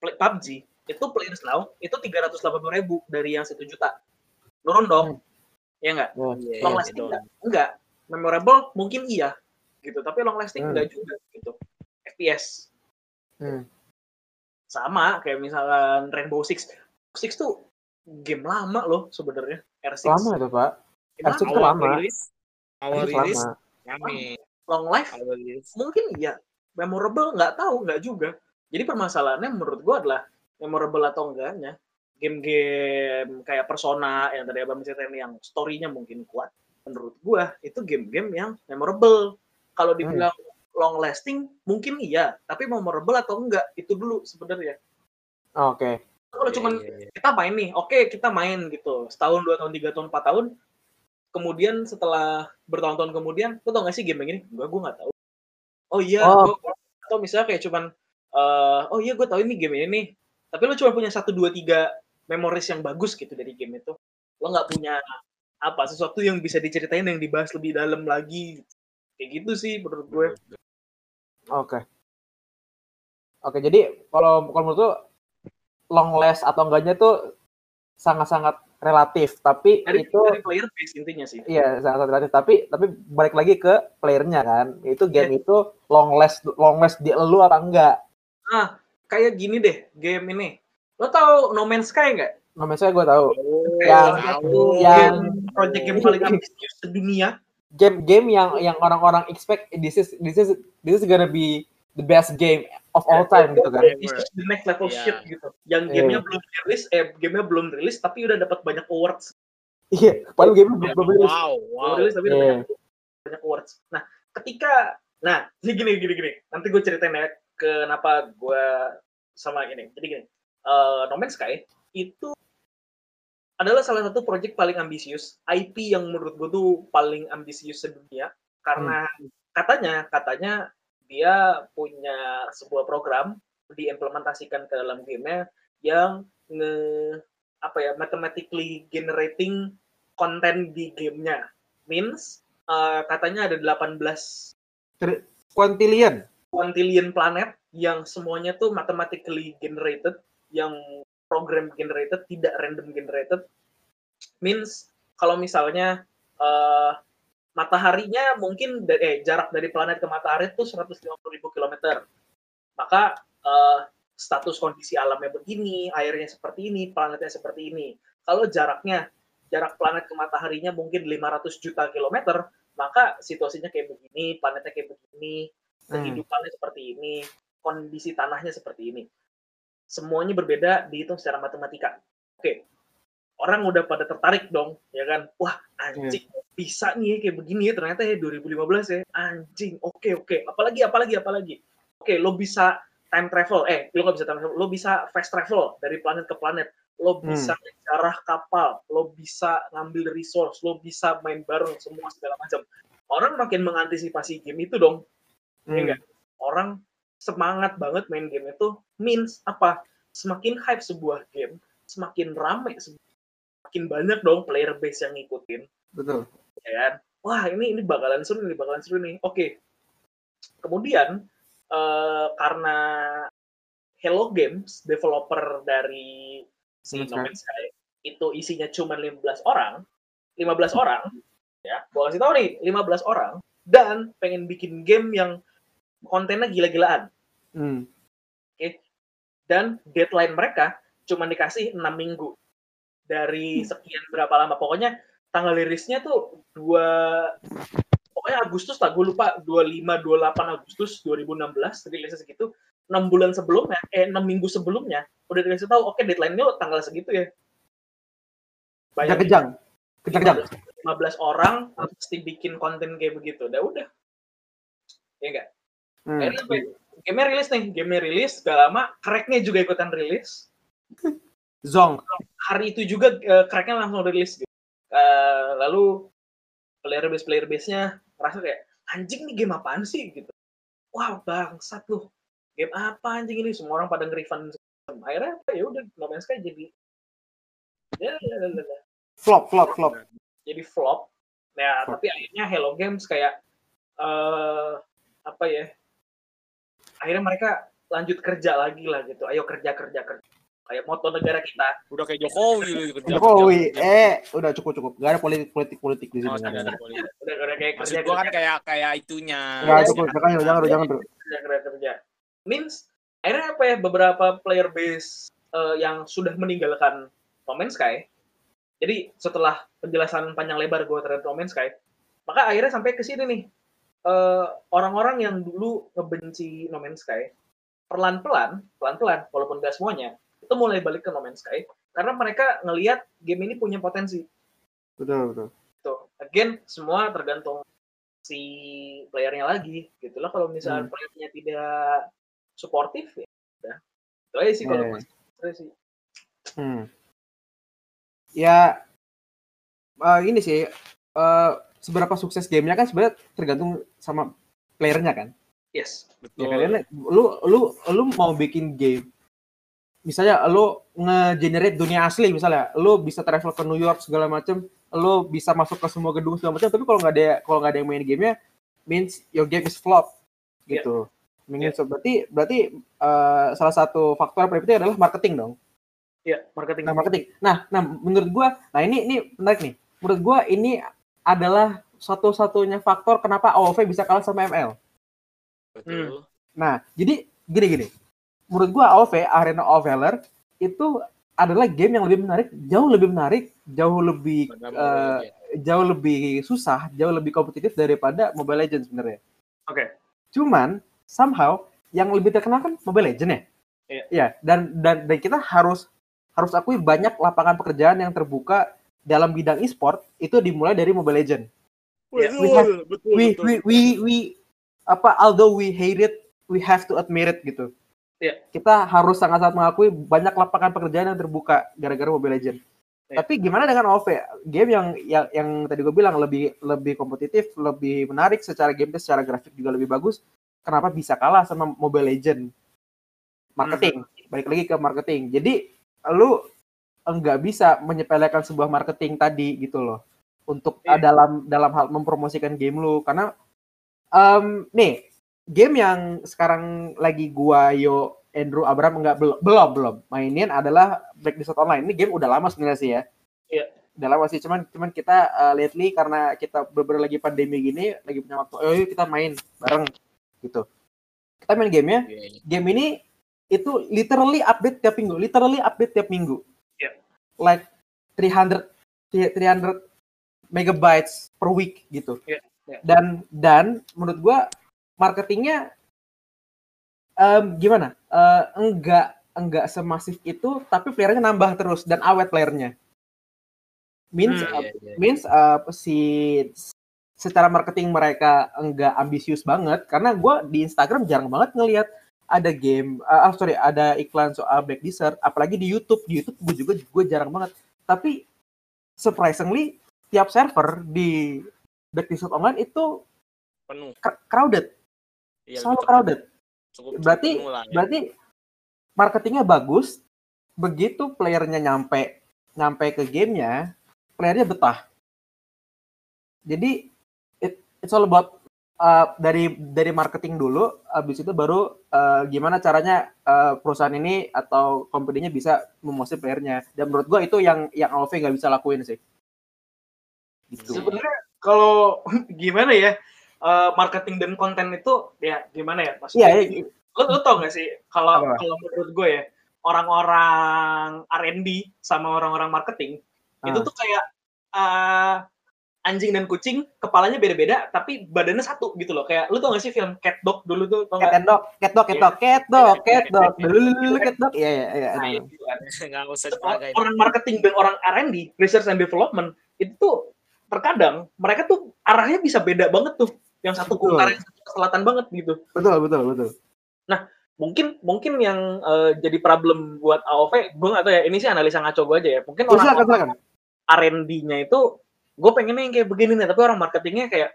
play, PUBG, itu players now, itu 380 ribu dari yang 1 juta. Turun dong, ya nggak? Ya. Iya, Long iya, lasting dong. nggak? Enggak. Memorable mungkin iya, gitu. Tapi long lasting Hmm. enggak juga, gitu. FPS. Hmm. Sama, kayak misalnya Rainbow Six. Six tuh game lama loh sebenarnya. R6. Lama itu, Pak. Game R6 lama. tuh lama. rilis, awal Itu rilis, lama. rame. Long life Awal rilis. mungkin iya memorable nggak tahu nggak juga jadi permasalahannya menurut gua adalah memorable atau enggaknya game-game kayak Persona yang tadi abang ceritain yang story-nya mungkin kuat menurut gua itu game-game yang memorable kalau dibilang long lasting mungkin iya tapi memorable atau enggak itu dulu sebenarnya Oke. Kalau Iya, cuman iya, iya. kita main nih oke kita main gitu. Setahun dua tahun tiga tahun empat tahun. Kemudian setelah bertahun-tahun kemudian lo tau gak sih game yang ini enggak gue nggak tahu. Oh iya Oh. gua- atau misalnya kayak cuman eh, oh iya gue tahu ini game ini nih. Tapi lo cuma punya satu dua tiga memories yang bagus gitu dari game itu. Lo nggak punya apa sesuatu yang bisa diceritain yang dibahas lebih dalam lagi. Kayak gitu sih menurut gue. Oke. Oke, jadi kalau kalau menurut lu long last atau enggaknya tuh sangat-sangat relatif, tapi dari, itu dari player base intinya sih iya sangat relatif, tapi tapi balik lagi ke playernya kan. Itu game Iya. itu long last long last di lu apa enggak? ah kayak gini deh game ini lo tau No Man's Sky nggak Namanya saya gue tahu. Kayak Yang- satu yang- game, project game paling ambisius sedunia. Game-game yang yang orang-orang expect this is this is this is gonna be the best game of all time gitu kan. This is the next level Iya. shit gitu. Yang Iya. gamenya belum rilis, eh gamenya belum rilis tapi udah dapat banyak awards. Iya, padahal game belum belum rilis. Wow, Belum wow. rilis tapi udah Iya. banyak, banyak awards. Nah, ketika nah, ini gini gini gini. Nanti gue ceritain ya kenapa gue sama ini. Jadi gini, eh No Man's Sky itu adalah salah satu project paling ambisius, IP yang menurut gue tuh paling ambisius sedunia karena katanya katanya dia punya sebuah program diimplementasikan ke dalam gamenya yang nge apa ya mathematically generating konten di gamenya means eh, katanya ada 18 Quintillion. quintillion planet yang semuanya tuh mathematically generated, yang program generated, tidak random generated. Means kalau misalnya eh, mataharinya mungkin eh, jarak dari planet ke matahari itu 150.000 km. Maka eh, status kondisi alamnya begini, airnya seperti ini, planetnya seperti ini. Kalau jaraknya jarak planet ke mataharinya mungkin 500 juta kilometer, maka situasinya kayak begini, planetnya kayak begini, Hmm. kehidupannya seperti ini, kondisi tanahnya seperti ini. Semuanya berbeda dihitung secara matematika. Oke, orang udah pada tertarik dong, ya kan? Wah, anjing, bisa nih ya kayak begini ya ternyata ya 2015 ya. Anjing, oke oke. Apalagi apalagi apalagi. Oke, lo bisa time travel. Eh, lo nggak bisa time travel. Lo bisa fast travel dari planet ke planet. Lo Hmm. bisa jarah kapal. Lo bisa ngambil resource. Lo bisa main bareng semua segala macam. Orang makin mengantisipasi game itu dong. Hmm. Iya nggak? Orang semangat banget main game itu means apa? Semakin hype sebuah game, semakin rame, semakin banyak dong player base yang ngikutin, Betul. ya kan? Wah ini ini bakalan seru nih, bakalan seru nih. Oke. Kemudian eh, karena Hello Games, developer dari si No Man's No Man's Sky, itu isinya cuma 15 orang, 15 orang, ya, gua kasih tahu nih, 15 orang, dan pengen bikin game yang kontennya gila-gilaan. Hmm. Dan deadline mereka cuma dikasih 6 minggu. Dari sekian berapa lama. Pokoknya tanggal rilisnya tuh dua, pokoknya Agustus lah, gue lupa 25 28 Agustus 2016 rilisnya segitu. 6 bulan sebelumnya, eh 6 minggu sebelumnya udah dikasih tahu oke deadline-nya tanggal segitu ya. Kejang-kejang. Kejang-kejang. 15 orang pasti bikin konten kayak begitu. Udah udah. Ya enggak? Hmm. Akhirnya ya? Game-nya rilis nih, game-nya rilis, gak lama, crack-nya juga ikutan rilis. Zong. Hari itu juga uh, crack-nya langsung rilis gitu. Uh, lalu player base player base-nya merasa kayak anjing nih game apaan sih gitu. Wah bangsat lu. Game apa anjing ini? Semua orang pada nge-refund. Akhirnya apa ya udah No Man's Sky jadi ya, ya, ya, ya. Flop, flop, flop. jadi flop. Ya, Flop. tapi akhirnya Hello Games kayak eh apa ya? Akhirnya mereka lanjut kerja lagi lah gitu. Ayo kerja kerja kerja. Kayak moto negara kita. Udah kayak Jokowi kerja. Jokowi, eh udah cukup cukup. Gak ada politik politik politik di sini. Oh, ada. politik. Udah udah kayak Maksud kerja gua kan kayak kayak itunya. Nggak cukup, jangan jangan jangan jangan bro. kerja kerja kerja. Means akhirnya apa ya beberapa player base eh, yang sudah meninggalkan No Man's Sky. Jadi setelah penjelasan panjang lebar gue terhadap No Man's Sky, maka akhirnya sampai ke sini nih. Eh, orang-orang yang dulu ngebenci No Man's Sky perlahan-pelan, pelan-pelan, walaupun gak semuanya, itu mulai balik ke No Man's Sky karena mereka ngelihat game ini punya potensi. Betul betul. Tuh, again semua tergantung si playernya lagi, gitu loh. Kalau misalnya Hmm. playernya tidak suportif, ya udah. Itu aja sih kalau Iya. gue sih. Hmm. Ya, eh, ini sih eh, seberapa sukses gamenya kan sebenarnya tergantung sama playernya kan. Yes. Ya Betul. kalian lu lu lu mau bikin game misalnya lu nge-generate dunia asli misalnya lu bisa travel ke New York segala macam lu bisa masuk ke semua gedung segala macam tapi kalau nggak ada kalau nggak ada yang main gamenya means your game is flop gitu Meaning, so, berarti berarti eh, salah satu faktor yang paling penting adalah marketing dong Iya, marketing. Nah, marketing. Nah, nah menurut gua, nah ini ini menarik nih. Menurut gua ini adalah satu-satunya faktor kenapa AOV bisa kalah sama ML. Betul. Nah, jadi gini-gini. Menurut gua AOV, Arena of Valor itu adalah game yang lebih menarik, jauh lebih menarik, jauh lebih Benar, Mobile jauh lebih susah, jauh lebih kompetitif daripada Mobile Legends sebenarnya. Oke. Cuman somehow yang lebih terkenal kan Mobile Legends ya. Iya. Ya, dan dan dan kita harus harus akui banyak lapangan pekerjaan yang terbuka dalam bidang e-sport itu dimulai dari Mobile Legends. Iya, we have- betul, We we we we apa although we hate it, we have to admit it gitu. Iya. Kita harus sangat-sangat mengakui banyak lapangan pekerjaan yang terbuka gara-gara Mobile Legends. Iya. Tapi gimana dengan OV? Game yang yang yang tadi gue bilang lebih lebih kompetitif, lebih menarik secara gameplay, secara grafik juga lebih bagus. Kenapa bisa kalah sama Mobile Legends? Marketing. Balik lagi ke marketing. Jadi lu enggak bisa menyepelekan sebuah marketing tadi gitu loh untuk uh, dalam dalam hal mempromosikan game lu karena em, nih game yang sekarang lagi gua Yo Andrew Abraham enggak belum belum belum mainin adalah Black Desert Online ini game udah lama sebenarnya sih ya Iya. udah lama sih cuman cuman kita uh, lately karena kita beberapa lagi pandemi gini lagi punya waktu oh yuk kita main bareng gitu kita main gamenya Iya, game ini itu literally update tiap minggu, literally update tiap minggu. Iya. Like 300 300 megabytes per week gitu. Iya, iya. Dan dan menurut gua marketingnya em, gimana? Eh, enggak enggak semasif itu, tapi playernya nambah terus dan awet playernya. Means Hmm, uh, iya, iya. means uh, si secara marketing mereka enggak ambisius banget karena gua di Instagram jarang banget ngelihat ada game ah ah, sorry ada iklan soal Black Desert apalagi di YouTube di YouTube gue juga gue jarang banget tapi surprisingly tiap server di Black Desert Online itu penuh. cr- crowded Iya, selalu crowded. Cukup, cukup berarti lah, ya. berarti marketingnya bagus begitu playernya nyampe nyampe ke gamenya playernya betah. Jadi it, it's all about uh, dari dari marketing dulu habis itu baru uh, gimana caranya uh, perusahaan ini atau company-nya bisa memosi playernya. Dan menurut gua itu yang yang AOV nggak bisa lakuin sih. Gitu. Sebenarnya kalau <laughs> gimana ya eh, marketing dan konten itu ya gimana ya iya maksudnya iya, lo, lo tau gak sih kalau Apa? kalau menurut gue ya orang-orang R&D sama orang-orang marketing itu Ah. tuh kayak eh, anjing dan kucing kepalanya beda-beda tapi badannya satu gitu loh. Kayak lu tau gak sih film Cat Dog dulu tuh tau Cat dog, cat dog, cat dog, cat dog, cat dog, dulu cat dog, iya iya iya. Iya. itu <laughs> nggak usah Orang- dipakai orang marketing dan orang R&D research and development itu tuh terkadang mereka tuh arahnya bisa beda banget tuh yang satu ke utara yang satu ke selatan banget gitu. Betul betul betul. mungkin mungkin yang eh, jadi problem buat AOV gue gak tahu ya ini sih analisa ngaco gue aja ya. Mungkin Oh, orang. R&D-nya itu gue pengennya yang kayak begini nih tapi orang marketingnya kayak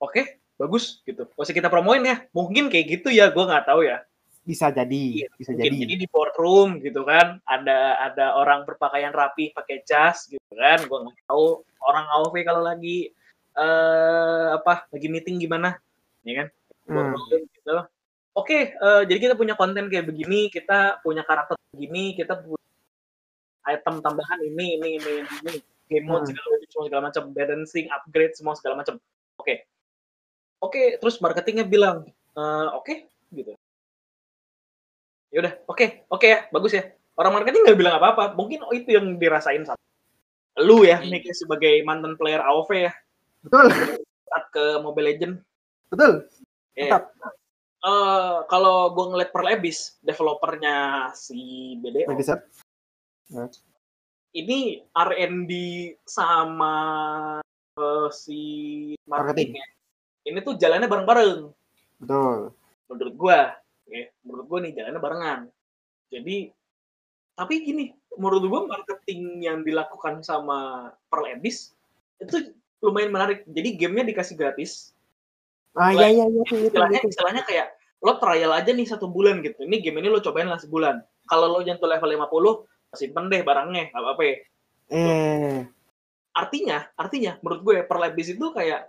oke bagus gitu. Masih kita promoin ya. Mungkin kayak gitu ya gue nggak tahu ya. Bisa jadi, bisa mungkin jadi. jadi di boardroom gitu kan ada ada orang berpakaian rapi pakai jas gitu kan gue nggak tahu. Orang AOV kalau lagi eh apa lagi meeting gimana ya kan? Hmm. Gitu. Oke eh, jadi kita punya konten kayak begini kita punya karakter begini kita punya item tambahan ini ini ini ini, game mode Hmm. segala macam semua segala macam balancing upgrade semua segala macam. Oke. Oke terus marketingnya bilang "Eh, oke gitu. Ya udah oke oke ya bagus ya. Orang marketing nggak bilang apa-apa mungkin oh, itu yang dirasain satu lu ya Hmm. nih sebagai mantan player AoV ya Betul. Saat ke Mobile Legend. Betul. ya Tetap. Eh, kalau gue ngeliat Pearl Abyss developernya si BDO Lagi set. ini R&D sama eh, si marketingnya. Ini tuh jalannya bareng-bareng. Betul. menurut gua ya menurut gua nih jalannya barengan. Jadi tapi gini menurut gua marketing yang dilakukan sama Pearl Abyss itu lumayan menarik. Jadi gamenya dikasih gratis. Ah iya iya iya itu itu. istilahnya itu. istilahnya kayak lo trial aja nih satu bulan gitu. Ini game ini lo cobain lah sebulan. Kalau lo nyentuh level 50 simpen deh barangnya nggak apa-apa ya. Eh, artinya artinya menurut gue Pearl Abyss itu kayak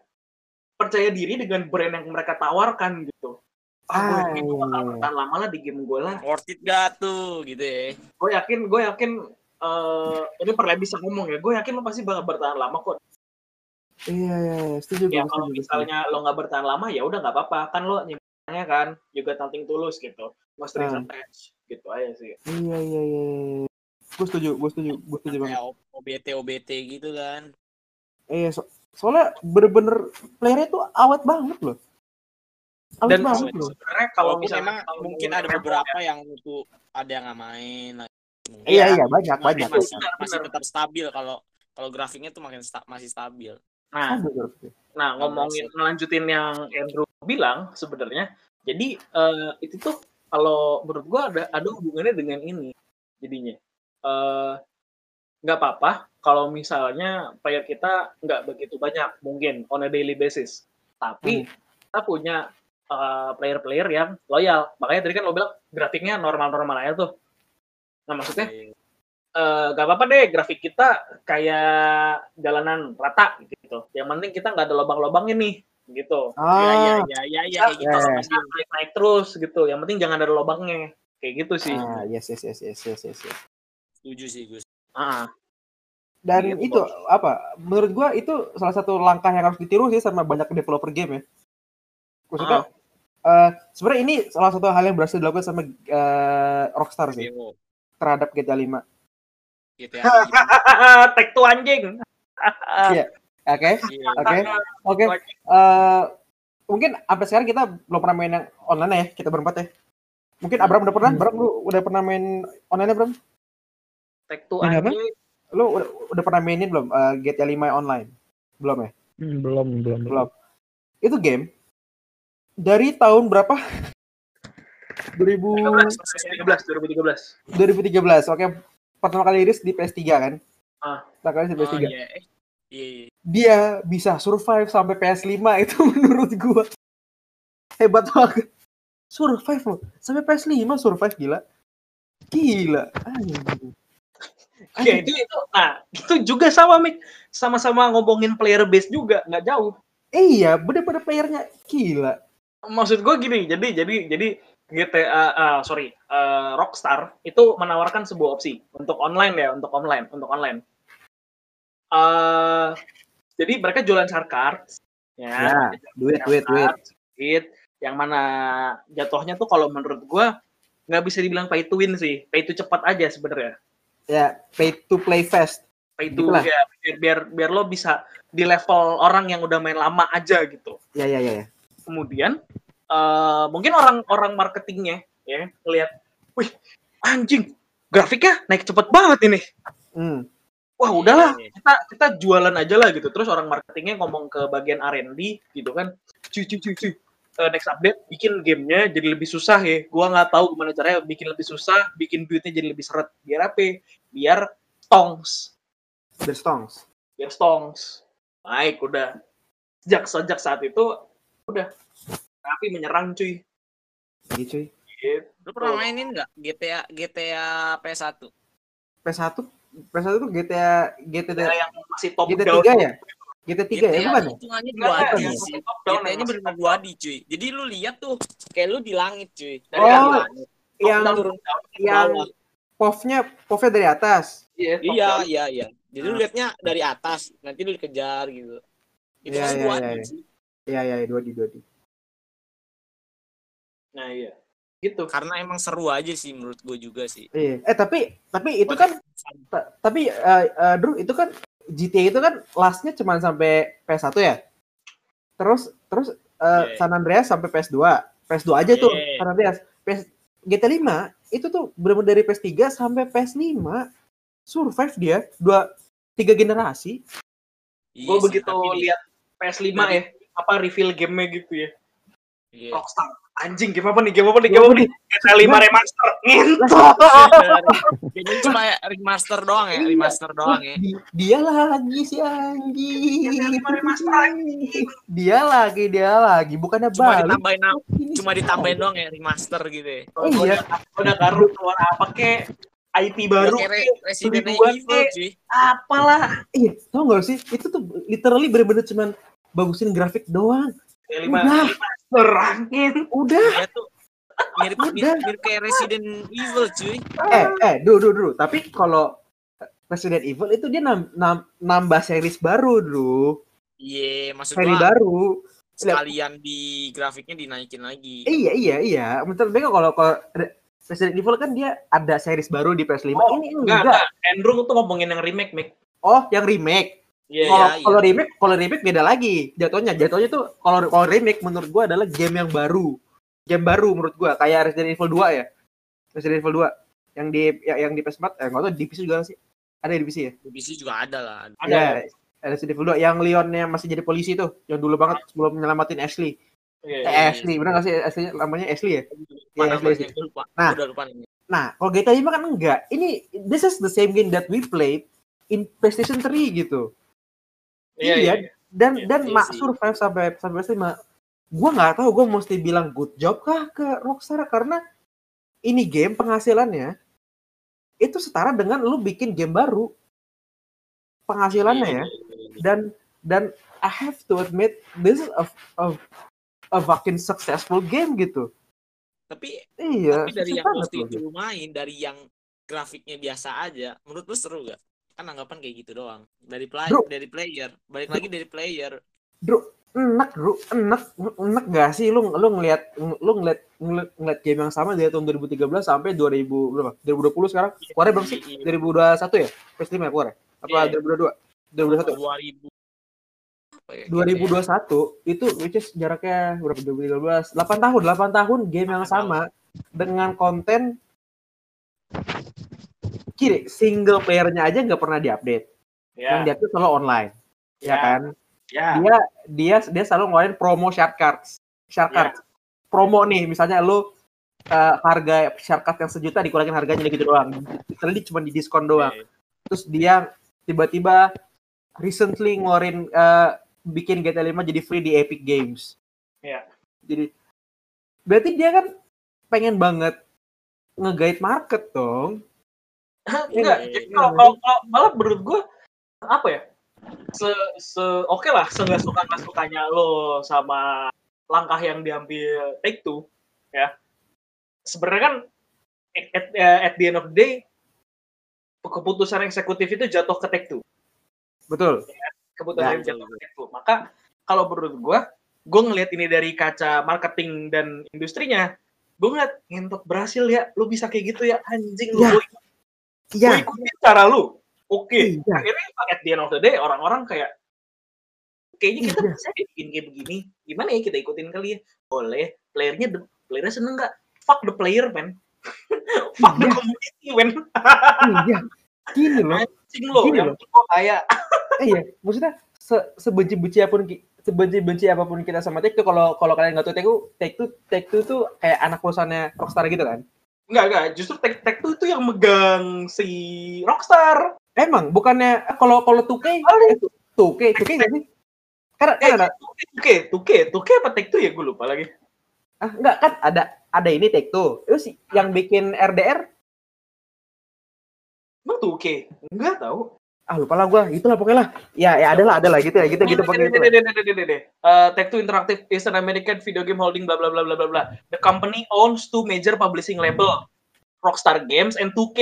percaya diri dengan brand yang mereka tawarkan gitu. Ah, gue yakin gue iya, bakal iya. bertahan lama lah di game gue lah. Worth it gak tuh gitu ya? Gue yakin gue yakin eh ini Abyss yang ngomong ya. Gue yakin lo pasti bakal bertahan lama kok iya iya iya. setuju ya kalau setuju, setuju. misalnya lo nggak bertahan lama ya udah nggak apa-apa kan lo nyimpannya kan juga nothing tulus gitu Hmm. attached gitu aja sih Iya iya iya. Gue setuju, gue setuju, gue setuju banget. kayak OBT OBT gitu kan Eh, so- soalnya bener-bener playernya tuh awet banget loh. Awet dan banget loh. sebenarnya kalau misalnya emang kalau mungkin ada beberapa yang itu ada yang nggak main. Iya iya banyak banyak. masih, masih tetap stabil kalau kalau grafiknya tuh makin sta- masih stabil. Nah. Nah, ngomongin ngelanjutin yang Andrew bilang sebenarnya, jadi eh, itu tuh kalau menurut gua ada ada hubungannya dengan ini jadinya. Eh, nggak apa-apa kalau misalnya player kita nggak begitu banyak mungkin on a daily basis, tapi kita punya eh, player-player yang loyal. Makanya tadi kan lo bilang grafiknya normal-normal aja tuh. Nah maksudnya eh gak apa-apa deh grafik kita kayak jalanan rata gitu. Yang penting kita nggak ada lubang-lubangnya nih gitu. Iya iya Ah, iya iya iya Bisa, kayak gitu. ya, kalau ya. bisa naik-naik terus gitu. Yang penting jangan ada lubangnya. Kayak gitu sih. ah, yes yes yes yes yes yes. yes. Setuju sih Gus. Ah, Dan Gitu, itu apa? Menurut gua itu salah satu langkah yang harus ditiru sih sama banyak developer game ya. Maksudnya eh, sebenarnya ini salah satu hal yang berhasil dilakukan sama eh, Rockstar sih terhadap GTA 5. GTA. Tek tuh anjing. Oke, Iya. oke, oke. Eh, mungkin sampai sekarang kita belum pernah main yang online ya, kita berempat ya. Mungkin Abram udah pernah, Hmm. Abram lu udah pernah main online Abram? Tek tuh anjing. Lu udah, udah pernah mainin belum eh, GTA 5 online? Belum ya? Hmm, belum, belum, Belum. Itu game dari tahun berapa? 2000 2013, 2013. 2013. Oke, pertama kali rilis di PS3 kan? Ah. Pertama kali di Oh, PS3. iya. Eh, Iya. Dia bisa survive sampai PS5 <laughs> itu menurut gua hebat banget. Survive loh. Sampai PS5 survive gila. Gila. Anjing. Oke, itu, itu, nah, itu juga sama, Mik. Sama-sama ngomongin player base juga, nggak jauh. Iya, bener-bener playernya gila. maksud gue gini jadi jadi jadi GTA ah, sorry eh, Rockstar itu menawarkan sebuah opsi untuk online ya untuk online untuk online eh jadi mereka jualan shard cards ya, duit, duit, duit. duit yang mana jatuhnya tuh kalau menurut gue nggak bisa dibilang pay to win sih pay to cepat aja sebenarnya Ya, pay to play fast. pay to Gitulah. ya biar, biar biar lo bisa di level orang yang udah main lama aja gitu. Ya ya ya. ya. Kemudian eh, mungkin orang-orang marketingnya ya ngelihat, wih anjing grafiknya naik cepet banget ini. Hmm. Wah udahlah kita kita jualan aja lah gitu. Terus orang marketingnya ngomong ke bagian R&D gitu kan, cuy cuy cuy cuy. Eh, next update bikin gamenya jadi lebih susah ya. Gua nggak tahu gimana caranya bikin lebih susah, bikin duitnya jadi lebih seret. Biar apa? Biar stongs, The Stones. biar stongs. Baik udah. Sejak sejak saat itu udah tapi menyerang cuy. Gitu cuy. Gitu. Lu pernah mainin nggak GTA GTA PS1? PS1 PS1 tuh GTA GTA GTA yang masih top GTA down. 3 ya? GTA 3 ya bukan ya? hitungannya 2D yang sih. yang masih benar top 2D cuy. Jadi lu lihat tuh kayak lu di langit cuy. Dari Oh, langit. Yang down, turun down, yang bawah. POV-nya POV-nya dari atas. Iya, top Iya, down. iya, iya. Jadi lu Ah. liatnya dari atas, nanti lu dikejar gitu. Itu Iya, masih iya, 2D iya, iya. sih. Iya iya dua di dua di. Nah iya, gitu. Karena emang seru aja sih menurut gue juga sih. Iya. Eh tapi tapi itu kan ta- tapi eh eh, Drew itu kan GTA itu kan lastnya cuma sampai PS1 ya. Terus terus eh, Iya. San Andreas sampai PS2. PS2 aja tuh Iya. San Andreas. PS GTA 5 itu tuh benar dari PS3 sampai PS5 survive dia dua tiga generasi. Iya Gue begitu lihat PS5 Dari- ya, apa reveal gamenya gitu ya. iya. Rockstar. Anjing, game apa nih? Game apa nih? Game apa nih? GTA 5 remaster. Ngentot. <laughs> Kayaknya cuma remaster doang ya, Iya. remaster doang ya. Di- dia lagi si anjing. GTA 5 remaster anjing. Dia lagi, dia lagi. Bukannya Cuma balik. ditambahin Ini cuma ditambahin doang ya remaster gitu ya. Oh iya. Udah garu keluar apa kek? IP baru Resident Evil cuy. Apalah. Iya, tau gak sih? Itu tuh literally bener-bener cuman bagusin grafik doang. 5 Udah. remaster angin. Udah. Tuh mirip, Udah. mirip kayak Resident Evil cuy. Eh, eh, dulu, dulu, dulu. Tapi kalau Resident Evil itu dia nam, nam- nambah series baru dulu. Iya, maksud Seri gua baru. sekalian di grafiknya dinaikin lagi. Iya, iya, iya. Menurut mereka kalau kalau Re- Resident Evil kan dia ada series baru di PS5. Oh, Ini Enggak, enggak. enggak. Andrew tuh ngomongin yang remake, Mik. Oh, yang remake. Iya, Iya, Kalau iya. kalau remake, kalau remake beda lagi jatuhnya. Jatuhnya tuh kalau kalau remake menurut gua adalah game yang baru. Game baru menurut gua kayak Resident Evil 2 ya. Resident Evil 2 yang di yang, yang di PS4 eh enggak tahu di PC juga sih. Ada di PC ya? Di PC juga ada lah. Ada. Ya, Resident Evil 2 yang Leonnya masih jadi polisi tuh, yang dulu banget sebelum menyelamatin Ashley. Iya, Eh, iya. Ashley, benar nggak sih Ashley namanya Ashley ya? Iya, namanya, iya, gua lupa. Nah. Udah lupa. Nah, kalau GTA 5 kan enggak. Ini this is the same game that we played in PlayStation 3 gitu. Iya, Iya, iya. dan Iya, dan iya mak survive sampai sampai PS5. Gua nggak tahu gua mesti bilang good job kah ke Rockstar karena ini game penghasilannya itu setara dengan lu bikin game baru. Penghasilannya ya. Dan dan I have to admit this is a a, a fucking successful game gitu. Tapi Iya, tapi dari yang waktu loh itu main, dari yang grafiknya biasa aja, menurut lu seru gak? Kan anggapan kayak gitu doang. Dari play, Bro. dari player, balik lagi dari player. enak bro. Enak enak gak sih? Lu lu ngelihat lu ngeliat ngeliat, ngeliat game yang sama dari tahun 2013 sampai 2000 berapa? 2020 sekarang? Keluarnya berapa sih? Iya. 2021 ya? PS5 ya keluar apa Iya. 2022 2021 2000 apa ya? 2021 itu which is jaraknya berapa? 2013 8 tahun 8 tahun game yang 8 sama dengan konten kiri single playernya aja nggak pernah diupdate yang Ya, diupdate selalu online ya, Ya. kan ya. dia dia dia selalu ngeluarin promo shard cards shard Ya. cards promo nih misalnya lu eh, harga shard card yang sejuta dikurangin harganya gitu doang literally cuma di diskon doang Iya. terus dia tiba-tiba recently ngeluarin eh, bikin GTA 5 jadi free di Epic Games Iya. jadi berarti dia kan pengen banget nge-guide market dong Enggak, Iya, jadi iya. kalau kalau kalau- malah menurut gue apa ya? Se se oke lah, seenggak suka nggak sukanya lo sama langkah yang diambil Take Two, ya. Sebenarnya kan at, at- at the end of the day keputusan eksekutif itu jatuh ke Take Two. betul Keputusan Ya, yang jatuh ke Take Two. Maka kalau menurut gue, gue ngelihat ini dari kaca marketing dan industrinya, gue ngeliat ngentot berhasil ya, lu bisa kayak gitu ya, anjing lu, Ya. Iya gue ikutin cara lu. Oke. Iya. Akhirnya at the end of the day orang-orang kayak kayaknya kita Iya. bisa bikin kayak begini. Gimana ya kita ikutin kali ya? Boleh. Playernya, the, playernya seneng nggak? Fuck the player, man. <laughs> Fuck the Iya. community, man. iya gini loh Anjing lo, Gini yang loh. kayak eh, iya maksudnya se sebenci-benci apa pun sebenci-benci apa pun kita sama Take Two kalau kalau kalian nggak tahu Take Two Take Two Take Two tuh kayak anak perusahaannya Rockstar gitu kan Enggak, enggak. Justru Tech Tech tuh itu yang megang si Rockstar. emang bukannya kalau kalau 2K eh, 2K 2K nggak sih karena Eh, ada Tuke, Tuke, Tuke apa Tech tuh ya gue lupa lagi. ah enggak kan ada ada ini Take Two itu sih yang bikin RDR Emang Tuke? Enggak tahu. Ah lupa lah gua itulah pokoknya lah ya ya ada lah ada lah gitu ya gitu gitu pokoknya gitu. Uh, Tech Two Interactive is an American video game holding bla bla bla bla bla bla. The company owns two major publishing label, Rockstar Games and 2K.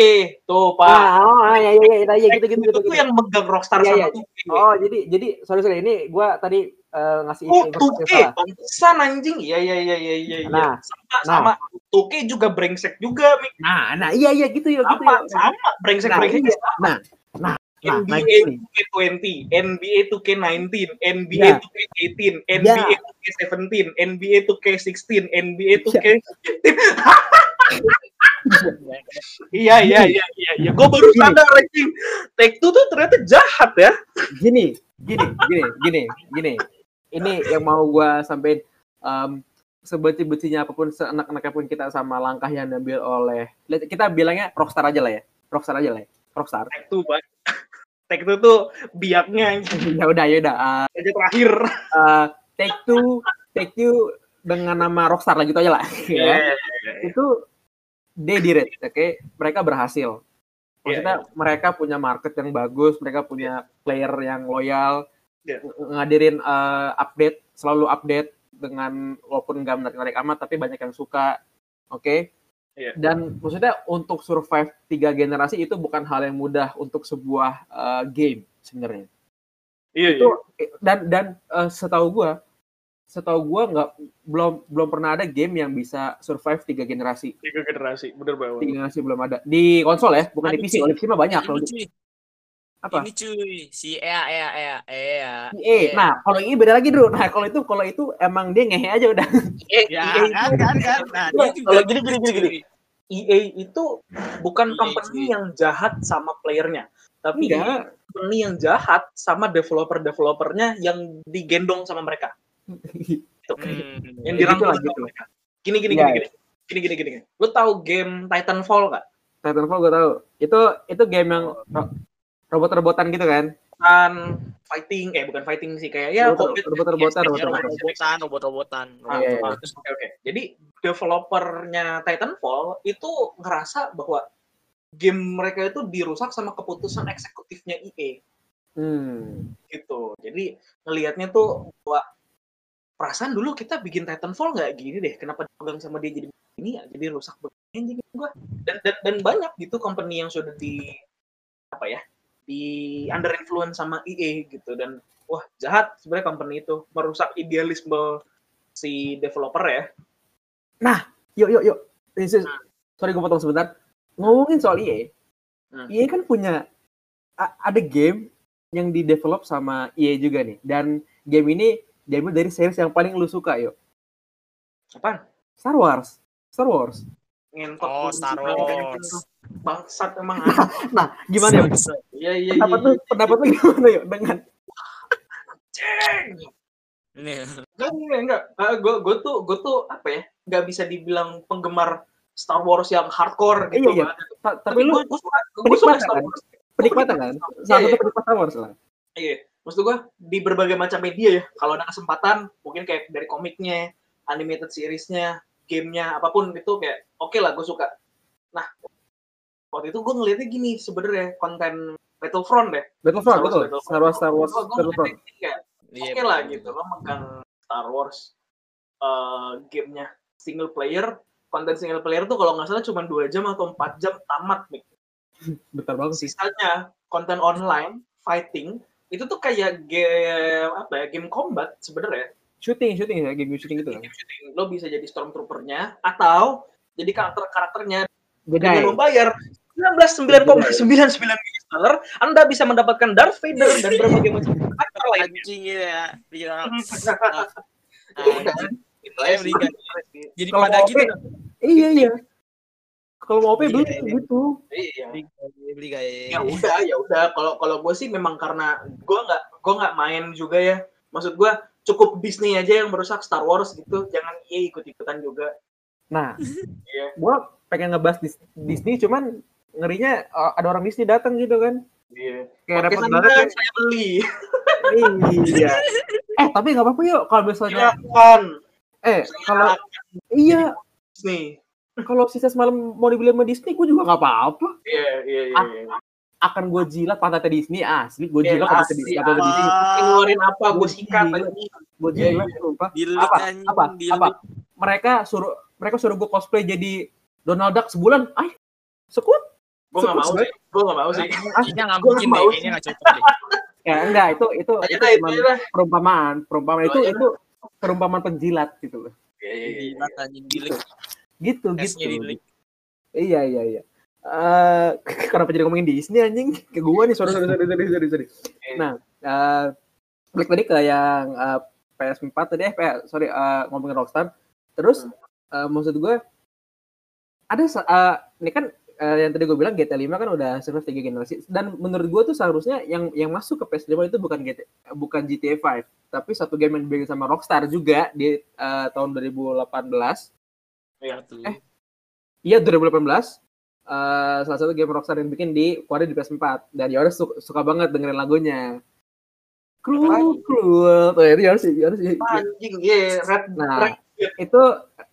Tuh, Pak. ah oh, ah, ya ya ya, ya, ya gitu gitu gitu, tuh gitu. yang megang Rockstar Iya, sama iya. 2K. oh jadi jadi sorry sorry ini gua tadi eh, ngasih Oh, informasi 2K, salah. pantesan anjing. Iya, iya, iya, iya, iya. iya. Nah, sama, nah. sama. 2K juga brengsek juga. Nah, nah iya iya gitu ya gitu Sama, ya. sama. Brengsek, Nah, brengsek. iya. Nah, nah, NBA gini. 2K20, NBA 2K19, NBA Ya. 2K18, NBA 2K17, NBA 2K16, NBA 2K Iya iya iya iya iya. Gue baru sadar anjing. Take Two tuh ternyata jahat ya. Gini, gini, gini, gini, gini. Ini yang mau gua sampein um, sebenci-bencinya apa pun, seenak-enaknya pun kita sama langkah yang diambil oleh kita bilangnya Rockstar aja lah ya. Rockstar aja lah ya. Rockstar. Take Two. Take Two tuh biaknya ya udah, ya udah. Uh, aja terakhir. uh, take two, take two dengan nama Rockstar lah gitu aja lah. ya. itu they did it, oke mereka berhasil maksudnya mereka punya market yang bagus mereka punya player yang loyal Iya. ng- ngadirin uh, update selalu update dengan walaupun nggak menarik menarik amat tapi banyak yang suka oke Iya. dan maksudnya untuk survive tiga generasi itu bukan hal yang mudah untuk sebuah uh, game sebenarnya Iya itu dan dan uh, setahu gua setahu gua nggak belum belum pernah ada game yang bisa survive tiga generasi Tiga generasi, bener banget. tiga generasi belum ada di konsol ya bukan di Ada PC sih. kalau di PC mah banyak kalau di apa ini cuy, si Ea Ea Ea Ea. EA nah kalau ini beda lagi dulu nah kalau itu kalau itu emang dia ngehe aja udah Ya kan kan kan. Nah, dia juga Kalau gini, gini, gini, gini. cuy. EA itu bukan EA company sih. yang jahat sama playernya, tapi enggak company yang jahat sama developer-developernya yang digendong sama mereka. Gitu. Hmm. Yang Ya, dirangkul gitu lah, sama gitu. mereka. Gini gini Iya, gini gini. Gini gini gini. gini. Lu tahu game Titanfall nggak? Titanfall gue tahu itu itu game yang ro- robot-robotan gitu kan Kan fighting, eh bukan fighting sih kayak ya robot-robotan, ya, robot-robotan. robot-robotan. Robot-robotan, robot-robotan. Ah, Iya, iya. ah, terus, Oke oke. Jadi developernya Titanfall itu ngerasa bahwa game mereka itu dirusak sama keputusan eksekutifnya EA hmm. gitu. Jadi ngelihatnya tuh bahwa perasaan dulu kita bikin Titanfall nggak gini deh. Kenapa dipegang sama dia jadi ini ya? Jadi rusak begini anjing gua. Dan, dan dan banyak gitu company yang sudah di apa ya? Di under influence sama EA gitu dan wah jahat sebenarnya company itu merusak idealisme si developer ya. yuk yuk yuk This is- sorry gue potong sebentar ngomongin soal EA Hmm. EA kan punya a- ada game yang di develop sama EA juga nih dan game ini diambil dari series yang paling lu suka yuk Apaan? Star Wars Star Wars Ngentot Oh. Star Wars. Bangsat emang. <laughs> nah gimana yuk Iya iya iya. pendapat lu pendapat lu gimana yuk dengan Ceng! Ini. Enggak, enggak, enggak. gue gue tuh gue tuh apa ya? Nggak bisa dibilang penggemar Star Wars yang hardcore gitu. Iya, iya. Bang. ta- tapi lu gue gue suka gue suka Star kan? Wars. penikmatan kan Iya, salah iya. satu penikmat Star Wars lah Iya. Maksud gue di berbagai macam media ya. Kalau ada kesempatan mungkin kayak dari komiknya, animated seriesnya, gamenya, apa pun itu kayak oke lah gue suka. Nah waktu itu gue ngeliatnya gini sebenarnya konten Battlefront deh. Battlefront Star Wars betul Battlefront. Star Wars Star Wars Battlefront kayak Iya, oke lah gitu lo megang Star Wars eh, gamenya single player konten single player tuh kalau nggak salah cuma dua jam atau empat jam tamat Mik. <laughs> betul banget sih sisanya konten online fighting itu tuh kayak game apa ya game combat sebenarnya shooting shooting ya game shooting gitu kan Game shooting. lo bisa jadi stormtroopernya atau jadi karakter karakternya beda dengan membayar 19,99 Master, Anda bisa mendapatkan Darth Vader dan berbagai macam karakter lainnya. Anjing gitu ya. Beli sih. kan. Jadi Kalau pada gitu. OP, iya iya. Kalau mau OP Iya, beli iya. gitu. Iya. Beli beli kayak Ya udah, ya udah. Kalau kalau gue sih memang karena gue nggak gue nggak main juga ya. Maksud gue cukup Disney aja yang merusak Star Wars gitu. Jangan EA ikut-ikutan juga. Nah, Iya. gua pengen ngebahas Dis- Disney cuman ngerinya uh, ada orang Disney datang gitu kan. Iya. Kayak repot banget kan. saya beli. Iya. eh, tapi nggak apa-apa yuk kalau misalnya Silakan. eh kalau iya Disney. kalau sisa semalam mau dibeli sama Disney gue juga nggak apa-apa. Iya, iya, iya. iya. Akan gue jilat pantatnya Disney asli, gue Iya, jilat pantatnya asli, Disney. Pantatnya Disney. Ngeluarin apa? Gue sikat Iya. lagi. Gue Iya, jilat iya. sumpah. Apa? Apa? Apa? Mereka suruh mereka suruh gue cosplay jadi Donald Duck sebulan. Ay, sekut? Gue nggak mau sih. Gue nggak mau sih. Kayaknya nggak Gua mungkin deh, mau kayaknya nggak cocok deh. <laughs> Ya enggak, itu itu itu itu perumpamaan, perumpamaan itu iya. itu perumpamaan penjilat gitu loh. Iya, iya, iya. Anjing, dilik. Gitu gitu. Iya iya iya. Eh <laughs> kenapa jadi ngomongin Disney anjing? Ke gua nih, sorry sorry sorry sorry sorry. sorry. Nah, eh balik tadi ke yang eh, PS4 tadi eh PS, sorry eh, ngomongin Rockstar. Terus eh, maksud gua ada eh, ini kan eh, yang tadi gue bilang GTA 5 kan udah survive tiga generasi dan menurut gua tuh seharusnya yang yang masuk ke PS5 itu bukan GTA bukan GTA 5 tapi satu game yang dibikin sama Rockstar juga di eh, tahun 2018 Iya. Tuh. Eh. Iya 2018 eh salah satu game Rockstar yang bikin di keluarin di PS4 dan Yoris su- suka banget dengerin lagunya. Cruel, cruel. Tuh itu Yoris, Yoris. Anjing, iya. Red, Nah, Red itu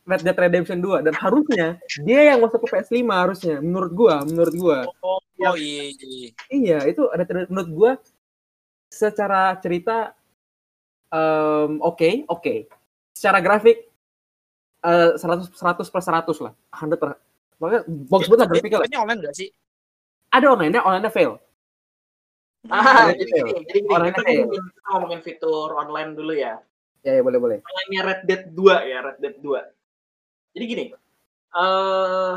Red Dead Redemption 2 dan harusnya dia yang masuk ke PS5 harusnya menurut gua, menurut gua. Oh, oh iya, iya. Iya, itu ada menurut gua secara cerita em, oke, oke. Secara grafik eh 100 100 per 100 lah. 100 per Makanya bagus banget lah grafiknya lah. online nggak sih? Ada online-nya, online-nya fail. Ah, Online jadi fail. gini, jadi gini, Online kita fail. ngomongin, ya. Ya, boleh boleh. Online-nya Red Dead 2 ya, Red Dead 2. Jadi gini, eh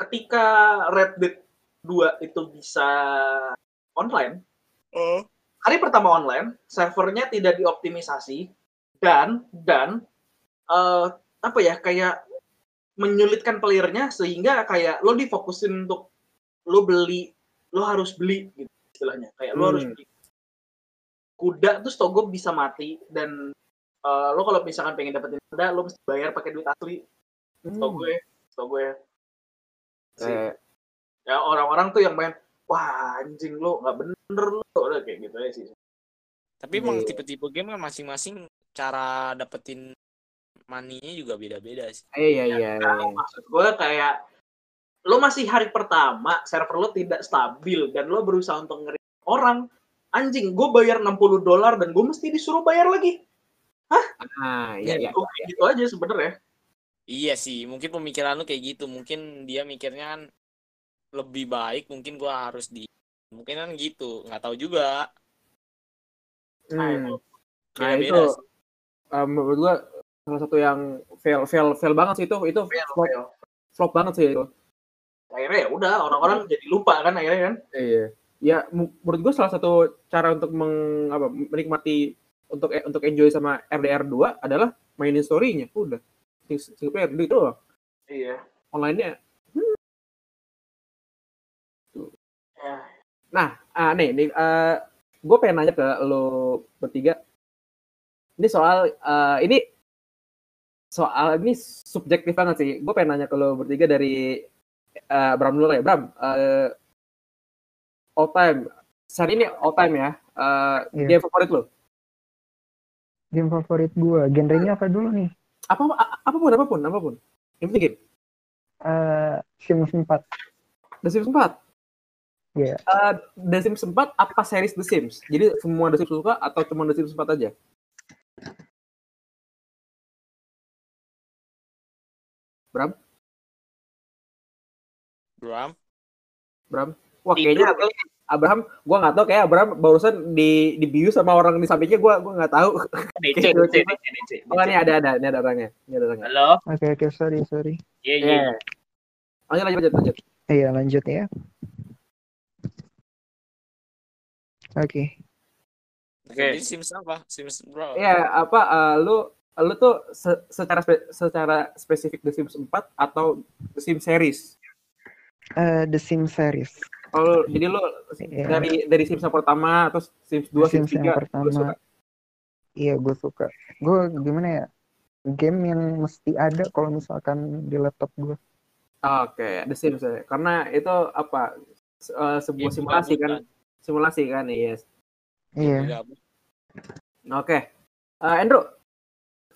ketika Red Dead 2 itu bisa online, Oh. hari pertama online, servernya tidak dioptimisasi dan dan eh apa ya kayak menyulitkan playernya sehingga kayak lo difokusin untuk lo beli, lo harus beli gitu istilahnya. Kayak lo harus Hmm. beli. Kuda tuh setahu gue bisa mati dan eh, lo kalau misalkan pengen dapetin kuda lo mesti bayar pakai duit asli. Setahu gue, setahu gue. Sih. Eh, Ya orang-orang tuh yang main wah anjing lo nggak bener lo udah kayak gitu ya sih. Tapi emang Iya. tipe-tipe game kan masing-masing cara dapetin money-nya juga beda-beda sih. iya iya. Nah, iya. maksud gue kayak lo masih hari pertama server lo tidak stabil dan lo berusaha untuk ngeri orang anjing gue bayar 60 dolar dan gue mesti disuruh bayar lagi Ah, iya iya. gitu, kayak gitu aja sebenernya Iya sih, mungkin pemikiran lu kayak gitu. Mungkin dia mikirnya kan lebih baik, mungkin gua harus di mungkin kan gitu, nggak tahu juga. Hmm. Nah, itu sih. eh, menurut gua salah satu yang fail fail fail banget sih itu itu flop, flop banget sih itu. akhirnya ya udah orang-orang jadi lupa kan akhirnya kan Iya. Ya menurut gua salah satu cara untuk meng, apa, menikmati untuk eh, untuk enjoy sama RDR 2 adalah mainin story-nya. Udah. Sing- Single player itu doang. iya Online-nya ya Nah, ah, nih, nih gue pengen nanya ke lo bertiga. Ini soal, eh, ini soal ini subjektif banget sih. Gue pengen nanya ke lo bertiga dari eh, Bram dulu ya. Bram, eh, all time. Saat ini all time ya. Eh, Iya. Game favorit lo? Game favorit gua, genrenya apa dulu nih? Apa, apa pun, apa pun, apa pun. Yang penting game. Eh Sims 4. The Sims 4. Iya. Eh, The Sims 4 apa series The Sims? Jadi semua The Sims suka atau cuma The Sims 4 aja? Bram? Bram. Bram? Wah kayaknya. Abraham, gua nggak tahu kayak Abraham barusan di dibius sama orang di sampingnya gua gua nggak tahu. DC DC DC DC Oh ini ada ada ini ada orangnya, ini ada orangnya. halo Oke oke sorry sorry. iya Iya. iya Lanjut lanjut lanjut lanjut. Iya lanjut ya. Oke. Oke. Jadi Sims apa? Sims bro. Iya, apa eh, lu lu tuh se- secara spe- secara spesifik The Sims 4 atau The Sims series? Eh, The Sims series. Kalau jadi lu Iya. dari dari Sims yang pertama atau Sims 2, The Sims Sims 3 yang pertama. suka? Iya, gue suka. Gue gimana ya? Game yang mesti ada kalau misalkan di laptop gue. Oke, The Sims ya. Karena itu apa? se- eh, sebuah Game simulasi gabung, kan? Simulasi kan, yes. Iya. Gabung. Oke. Eh, Andrew,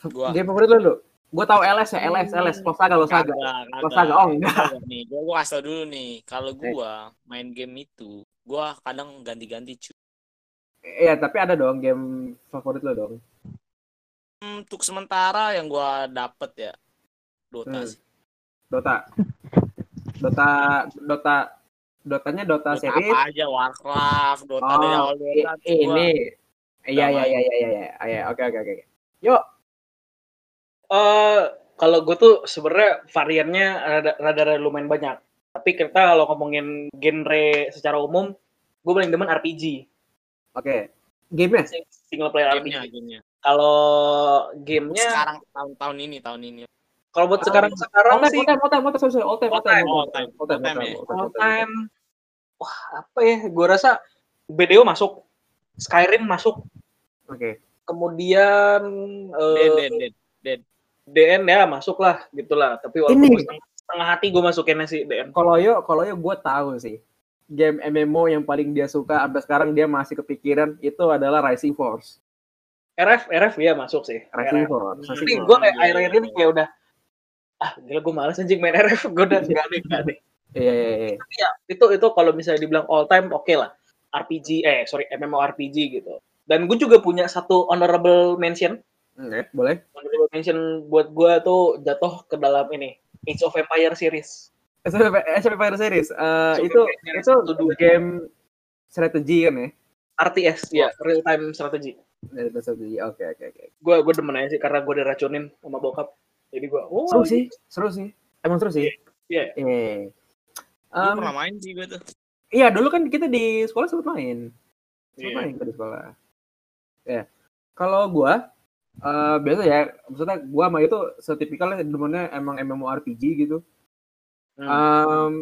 Gua. game favorit lu, Lu? Gue tahu LS ya, LS, LS, Losaga, Losaga. Kagak, Losaga, oh enggak. Nih, gua kasih tau dulu nih. Kalau gua main game itu, gua kadang ganti-ganti cuy. Iya, tapi ada dong game favorit lu dong. Hmm, Untuk sementara yang gua dapet ya Dota Hmm. sih. Dota. Dota, Dota, Dotanya Dota, Dota series. apa aja Warcraft, Dota dari Oh, awal i- Dota ini. Iya, iya, iya, iya, iya, iya. Oke, oke, oke. Yuk, Eh, kalau gue tuh sebenarnya variannya rada, rada, rada lumayan banyak. Tapi kita kalau ngomongin genre secara umum, gue paling demen RPG, oke. Game-nya? single player gamenya, RPG. gamenya. Kalau gamenya, Sekarang tahun-tahun ini, tahun ini. kalau buat Ah, sekarang sekarang All time, sih all time, all time, all time, all time, all time, All time, all time, all time, all wah apa ya? Gue rasa BDO masuk, Skyrim masuk, Oke. kemudian eh, Den, den, den. DN ya masuk lah gitulah. Tapi walaupun Ini. setengah, setengah hati gue masukinnya sih DN. Kalau yo, kalau yo gue tahu sih. Game MMO yang paling dia suka sampai sekarang dia masih kepikiran itu adalah Rising Force. RF, RF ya masuk sih. Rising RF. Force. Tapi gue kayak akhir-akhir ini kayak udah ah gila gue males anjing main RF gue udah enggak deh enggak deh Iya, iya, iya. Tapi ya itu itu kalau misalnya dibilang all time oke lah RPG eh sorry MMORPG gitu dan gue juga punya satu honorable mention Oke, boleh. honorable mention buat gue tuh jatuh ke dalam ini Age of Empire series SMP Empire Series. Eh, SMP itu Series itu dua. game strategi kan ya? RTS ya real time strategy Dari strategi. Oke, oke, oke. gue gue demen aja sih karena gue diracunin sama bokap jadi gue oh Seru sih, seru sih. Emang seru sih. Iya. Iya. Gue Em, pernah main sih gue tuh. Iya, dulu kan kita di sekolah sempat main. Sempat Iya. main kita di sekolah. Ya. Kalau gua eh biasa ya, maksudnya gua sama itu setipikalnya demennya emang MMORPG gitu. Hmm. Em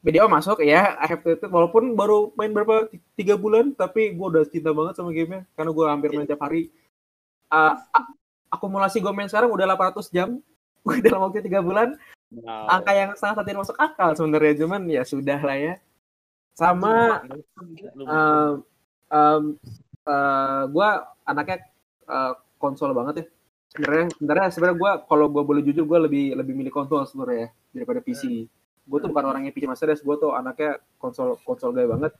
BDO masuk ya, I have to- walaupun baru main berapa tiga bulan, tapi gua udah cinta banget sama gamenya karena gua hampir main tiap hari. A- akumulasi gua main sekarang udah 800 jam <laughs> dalam waktu tiga bulan Wow. angka yang sangat tidak masuk akal sebenarnya cuman ya sudah lah ya sama um, um, uh, gue anaknya uh, konsol banget ya. Sebenarnya sebenarnya sebenarnya gue kalau gue boleh jujur gue lebih lebih milih konsol sebenarnya ya, daripada PC gue tuh bukan orang yang PC Master Race gue tuh anaknya konsol konsol gaya banget.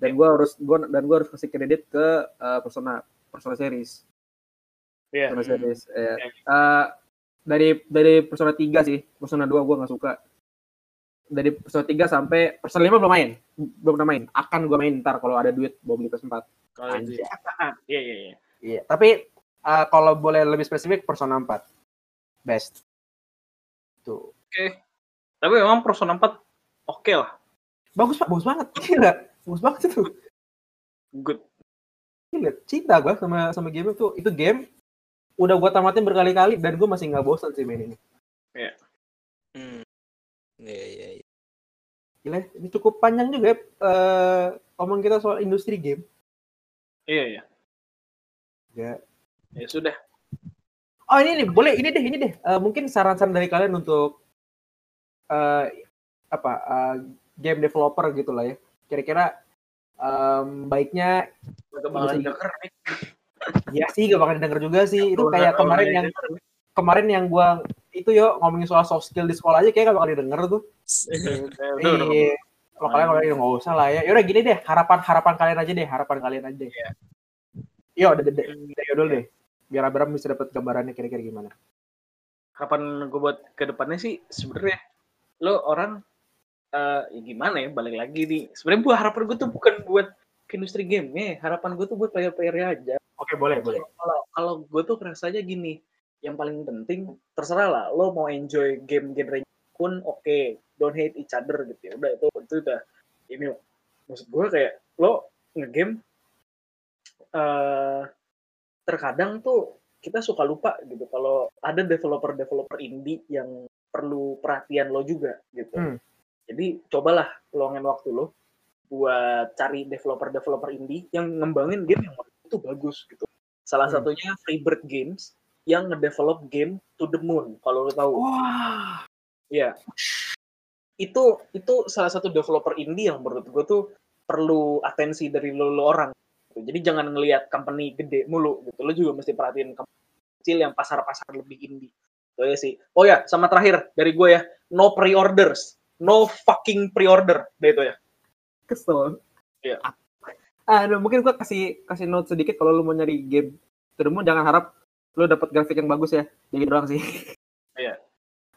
Dan gue harus gua, dan gue harus kasih kredit ke uh, persona persona series. Iya. persona series ya. Oke. Uh, dari dari persona 3 sih persona 2 gue nggak suka. Dari persona 3 sampai persona 5 belum main. Belum pernah main. Akan gue main ntar kalau ada duit mau beli PS4 Kalau itu Anjay. Ah, iya iya iya. Iya, tapi uh, kalau boleh lebih spesifik Persona 4. Best. Tuh. tapi memang Persona 4 oke lah Bagus Pak, bagus banget. Gila. Bagus banget itu. good Gila, cinta gua sama sama game itu. Itu game udah gua tamatin berkali-kali dan gua masih nggak bosan sih main ini. Hmm. Iya iya iya. Gila, ini cukup panjang juga ya, eh, omong kita soal industri game. iya iya Ya. Ya sudah Oh ini nih, boleh ini deh, ini deh. Eh, mungkin saran-saran dari kalian untuk eh, apa eh, game developer gitu lah ya. Kira-kira em, baiknya Bisa-. Ya sih, gak bakal denger juga sih. Itu kayak kemarin yang kemarin yang gua itu yo ngomongin soal soft skill di sekolah aja kayak gak bakal didengar tuh. udah, udah, udah. Iya. Kalau kalian kalau nggak usah lah ya. Yaudah gini deh, harapan harapan kalian aja deh, harapan kalian aja deh. Yo, dari dari dulu deh. Biar Abraham bisa dapat gambarannya kira-kira gimana. harapan gue buat ke depannya sih sebenarnya lo orang eh ya gimana ya balik lagi nih sebenarnya buat harapan gue tuh bukan buat ke industri game ya harapan gue tuh buat player-player aja Oke, boleh, boleh. kalau kalau gue tuh rasanya gini yang paling penting terserah lah lo mau enjoy game genre pun oke don't hate each other gitu ya udah itu itu udah ini maksud gue kayak lo ngegame eh terkadang tuh kita suka lupa gitu kalau ada developer-developer indie yang perlu perhatian lo juga gitu. Hmm. Jadi cobalah luangin waktu lo buat cari developer-developer indie yang ngembangin game yang menurut itu bagus gitu. Salah Hmm. satunya Freebird Games yang ngedevelop game To the Moon kalau lo tahu. Wah. Iya. Itu itu salah satu developer indie yang menurut gue tuh perlu atensi dari lo, lo orang. Gitu. Jadi jangan ngelihat company gede mulu gitu. Lo juga mesti perhatiin company kecil yang pasar-pasar lebih indie. Itu ya sih. Oh ya, sama terakhir dari gue ya, no pre-orders. No fucking pre-order. Deh itu ya. Kesel. Iya. Ah, aduh, mungkin gua kasih kasih note sedikit kalau lu mau nyari game terus jangan harap lu dapat grafik yang bagus ya. Jadi doang sih. Iya.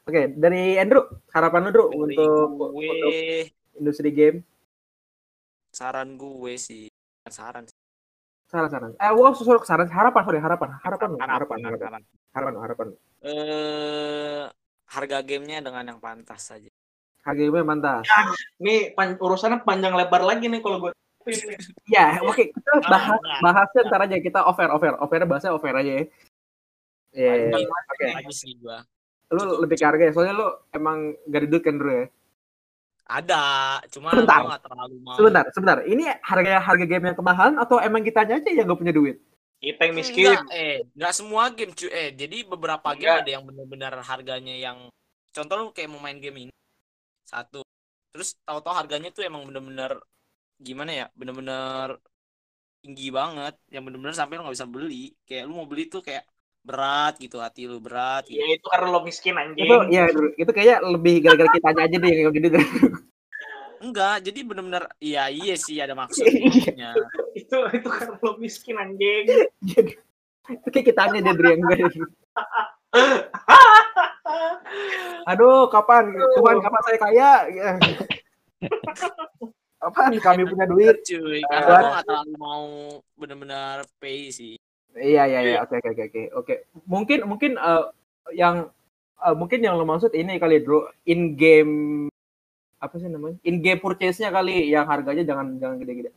Oke, dari Andrew, harapan lu, Bro, Dari untuk, gue untuk industri game. saran gue sih saran sih. Saran-saran. Eh, gua suruh saran, harapan, sorry, harapan, harapan, Harapan, harapan, harapan, harapan. harapan, harapan. Eh, harga gamenya dengan yang pantas saja. Harga game mantas. Nih pan- urusannya panjang lebar lagi nih kalau gue. Ya, oke, kita bahas Nah, bahasnya ntar aja kita offer, offer, offernya bahasnya offer aja ya. Iya, Lagi- oke. gua. Lu lebih ke harga ya, soalnya lu emang gak duduk kan, Bro ya. Ada, cuma Sebentar. gua nggak terlalu mau. Sebentar, sebentar. Ini harga harga game yang kemahalan atau emang kitanya aja yang gak punya duit? Kita yang miskin. Enggak, eh, nggak semua game cuy. Eh, jadi beberapa game Enggak. ada yang benar-benar harganya yang contoh lu kayak mau main game ini satu. Terus tahu-tahu harganya tuh emang bener-bener gimana ya? Bener-bener tinggi banget yang bener-bener sampai lu nggak bisa beli. Kayak lu mau beli tuh kayak berat gitu hati lu berat gitu. Ya itu karena lo miskin anjing. Itu ya itu kayaknya lebih gara-gara kitanya aja deh yang deh. Enggak, jadi bener-bener iya iya sih ada maksudnya. itu itu karena lo miskin anjing. Jadi itu kayak kitanya deh Dri, yang enggak. Aduh, kapan Tuhan kapan saya kaya? Ya. Kapan kami punya duit? cuy, Ah. karena gua nggak terlalu mau bener-bener pay sih. Iya iya iya. Oke oke oke oke. Oke. Mungkin mungkin eh, yang eh, mungkin yang lo maksud ini kali bro. In game apa sih namanya? In game purchase-nya kali yang harganya jangan jangan gede-gede.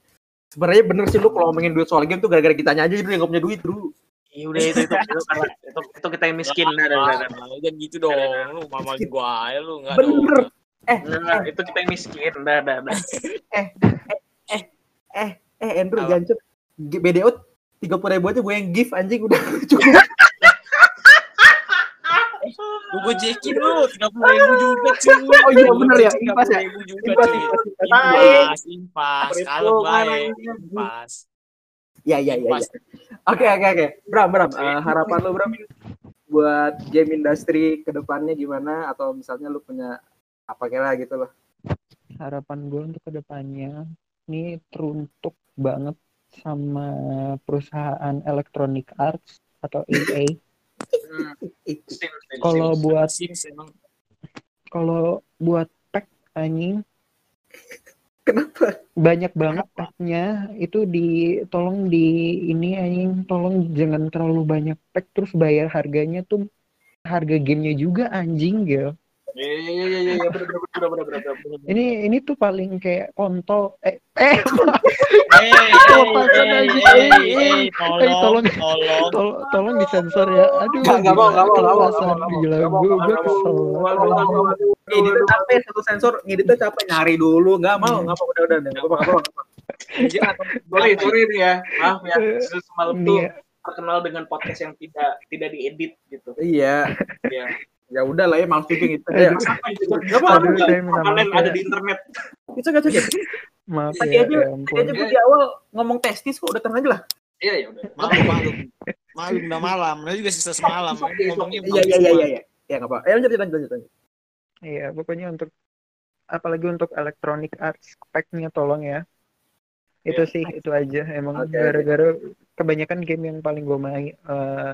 Sebenarnya bener sih lu kalau ngomongin duit soal game tuh gara-gara kitanya aja dulu yang gak punya duit bro. Iya udah itu itu itu, karena itu, itu kita yang miskin. Nah, nah, nah, nah. Jangan. Gitu dong, lu mamain gua aja lu enggak bener. dong. eh Nah, itu kita yang miskin. Nah, nah, nah. eh Andrew Apa? jancuk G- BDO tiga puluh ribu aja gue yang give anjing udah <laughs> cukup Lu gue jekin lu, 30 ribu juga cuy. Oh iya, bener ya, impas ya? 30 ribu juga Impas, impas, impas. Impas, impas. Perhitungan Kalau baik, impas. ya ya ya ya. Oke oke oke, Bram Bram, eh, harapan lu Bram buat game industry ke depannya gimana? Atau misalnya lu punya apa kira gitu loh? harapan gue untuk ke depannya ini teruntuk banget sama perusahaan Electronic Arts atau EA. Kalau buat kalau buat pack anjing Kenapa? banyak banget packnya itu di tolong di ini anjing tolong jangan terlalu banyak pack terus bayar harganya tuh harga gamenya juga anjing gitu. Iya iya iya iya iya bener bener bener bener bener bener. Ini ini tuh paling kayak kontol eh eh Eh, eh, tolong, tolong. tolong. disensor ya. Aduh. Nggak, nggak mau, gila, nggak mau, nggak mau, kelepasan. nggak mau, Gila, gue kesel. Ngeditnya capek satu sensor, ngeditnya capek nyari dulu, nggak mau, nggak mau, udah udah, udah, nggak apa nggak apa. Sorry sorry nih ya. Maaf ya. Justru Semalam tuh terkenal dengan podcast yang tidak tidak diedit gitu. Iya, Ya. Ya udah lah ya, maksud gitu. Aduh. Ya, Gak apa ada di internet. itu nggak cukup. Maaf Tadi ya, aja, ya tadi aja gue di awal ngomong testis kok udah tenang aja lah. Iya ya udah. Malam, malam. <laughs> Malam udah malam. Nah juga sisa semalam. Ngomongnya Iya iya iya iya. iya. Ya nggak apa. Eh lanjut lanjut lanjut. Iya, pokoknya untuk apalagi untuk Electronic Arts pack-nya tolong ya. Itu Iya. sih, itu aja. Emang gara-gara kebanyakan game yang paling gue main eh,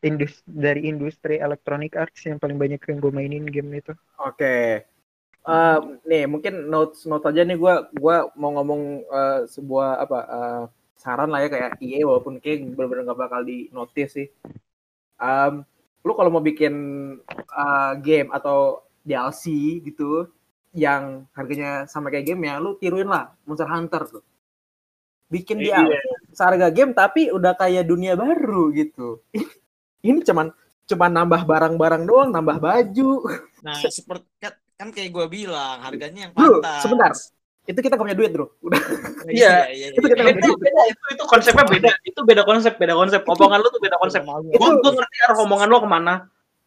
indus dari industri Electronic Arts yang paling banyak yang gue mainin game itu. Oke. Eh, nih mungkin notes notes aja nih gue gua mau ngomong eh, sebuah apa eh, saran lah ya kayak EA walaupun kayak bener-bener nggak bakal di notice sih. Em, lu kalau mau bikin eh, game atau DLC gitu yang harganya sama kayak game ya lu tiruin lah Monster Hunter tuh. bikin di Iya. seharga game tapi udah kayak dunia baru gitu. <laughs> Ini cuman cuman nambah barang-barang doang, nambah baju. Nah, seperti kan, kan kayak gue bilang, harganya yang Bro, pantas. sebentar. Itu kita gak punya duit, Bro. Udah. Iya. iya, Itu kita itu beda itu itu konsepnya beda itu beda konsep beda konsep omongan lu tuh beda konsep Itu- gua ngerti arah omongan lu ke mana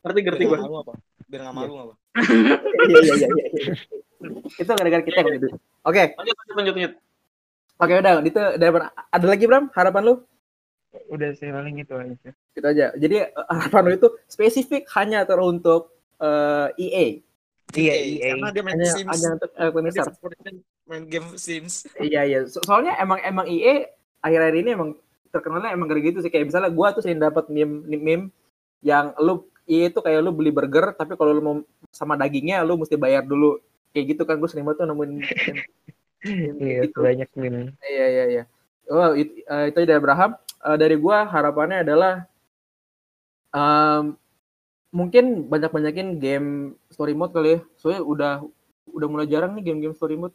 ngerti ngerti apa? Biar nggak malu apa? Iya, iya, iya, iya. Itu gara-gara kita yang punya duit. Oke, lanjut lanjut lanjut oke udah. Itu ada lagi Bram harapan lu? Udah sih paling itu aja. Gitu aja. Jadi eh, harapan itu spesifik hanya teruntuk eh, EA. Iya, EA, EA. Karena dia main Hanya Sims. hanya untuk pemirsa. favoritnya main game Sims. Iya iya. So- soalnya emang emang IE akhir-akhir ini emang terkenalnya emang kayak gitu sih. Kayak misalnya gua tuh sering dapat meme meme yang lu IE itu kayak lu beli burger tapi kalau lu mau sama dagingnya lu mesti bayar dulu. Kayak gitu kan gue sering banget tuh nemuin meme- meme <laughs> Iya, gitu. banyak meme. Iya iya iya. Oh itu, eh, itu dari Abraham. Eh, dari gua harapannya adalah em, mungkin banyak-banyakin game story mode kali ya. Soalnya udah udah mulai jarang nih game-game story mode.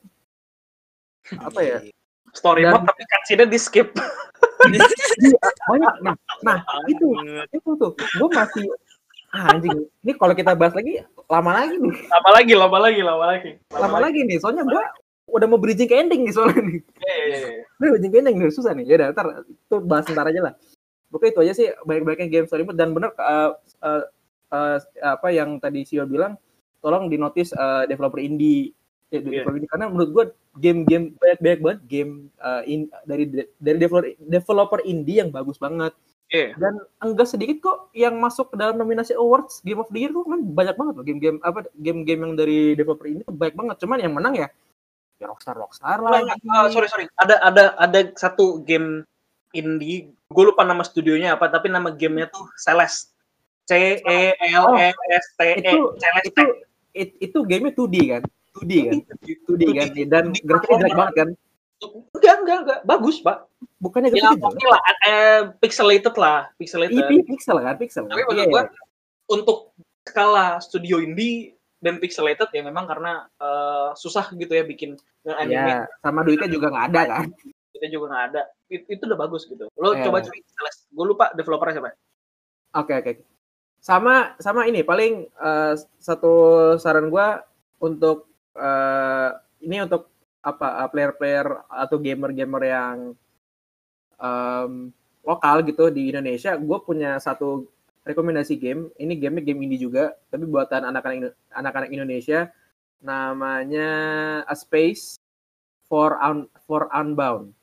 Apa ya? story Dan- mode tapi cutscene di skip. Banyak. Nah nah itu itu tuh. Gue masih ah, anjing. Ini kalau kita bahas lagi lama lagi nih. Lama lagi lama lagi lama lagi. Lama lagi nih. Soalnya gue udah mau bridging ke ending nih soalnya nih. Iya, iya, iya. Udah bridging ke ending nih susah nih ya udah ntar itu bahas ntar aja lah Pokoknya itu aja sih banyak-banyaknya game story mode dan bener eh, eh, eh, apa yang tadi Sio bilang tolong di notice eh, developer indie Ya, Iya. developer indie. karena menurut gue game-game banyak-banyak banget game eh, in- dari dari developer developer indie yang bagus banget Iya. dan enggak sedikit kok yang masuk ke dalam nominasi awards Game of the Year tuh kan banyak banget loh game-game apa game-game yang dari developer ini tuh banyak banget cuman yang menang ya ya Rockstar Rockstar lah ah, sorry sorry. Ada ada ada satu game indie. Gue lupa nama studionya apa tapi nama gamenya tuh Celeste. C E L E S T E. Itu- Celeste. itu it- itu gamenya 2D kan? 2D kan? 2D kan? dan grafiknya jelek banget kan? Enggak enggak enggak. Bagus pak. Bukannya ya oke lah. Eh, pixelated lah pixelated. Iya, pixel kan? Pixel. Tapi maksud Iya, gua iya. untuk skala studio indie dan pixelated ya memang karena eh, susah gitu ya bikin anime. ya sama duitnya juga nggak ada kan? Kita juga nggak ada. Itu, itu udah bagus gitu. Lo Iya. coba cari Celeste. Gue lupa developernya siapa. Oke oke. Sama sama ini paling eh, satu saran gua untuk eh, ini untuk apa player-player atau gamer-gamer yang em, lokal gitu di Indonesia, gue punya satu rekomendasi game. Ini game game indie juga, tapi buatan anak-anak anak-anak Indonesia. Namanya A Space for Un for Unbound.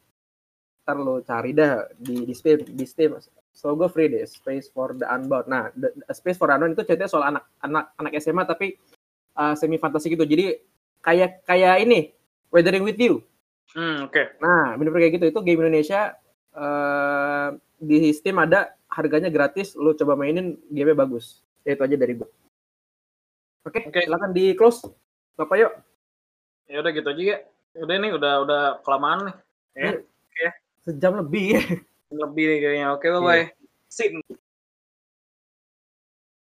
Ntar lo cari dah di di Steam di Steam so gue free deh Space for the Unbound. Nah, the, the Space for Unbound itu ceritanya soal anak anak anak SMA tapi uh, semi fantasi gitu. Jadi kayak kayak ini Weathering with You. hmm oke Nah, bener-bener kayak gitu itu game Indonesia eh di Steam ada harganya gratis. Lo coba mainin game bagus. Ya, itu aja dari gue. Oke, Oke. silakan di close. Bapak yuk. ya udah gitu aja ya udah nih udah udah kelamaan nih Sejam lebih. lebih nih kayaknya oke bye bye Sim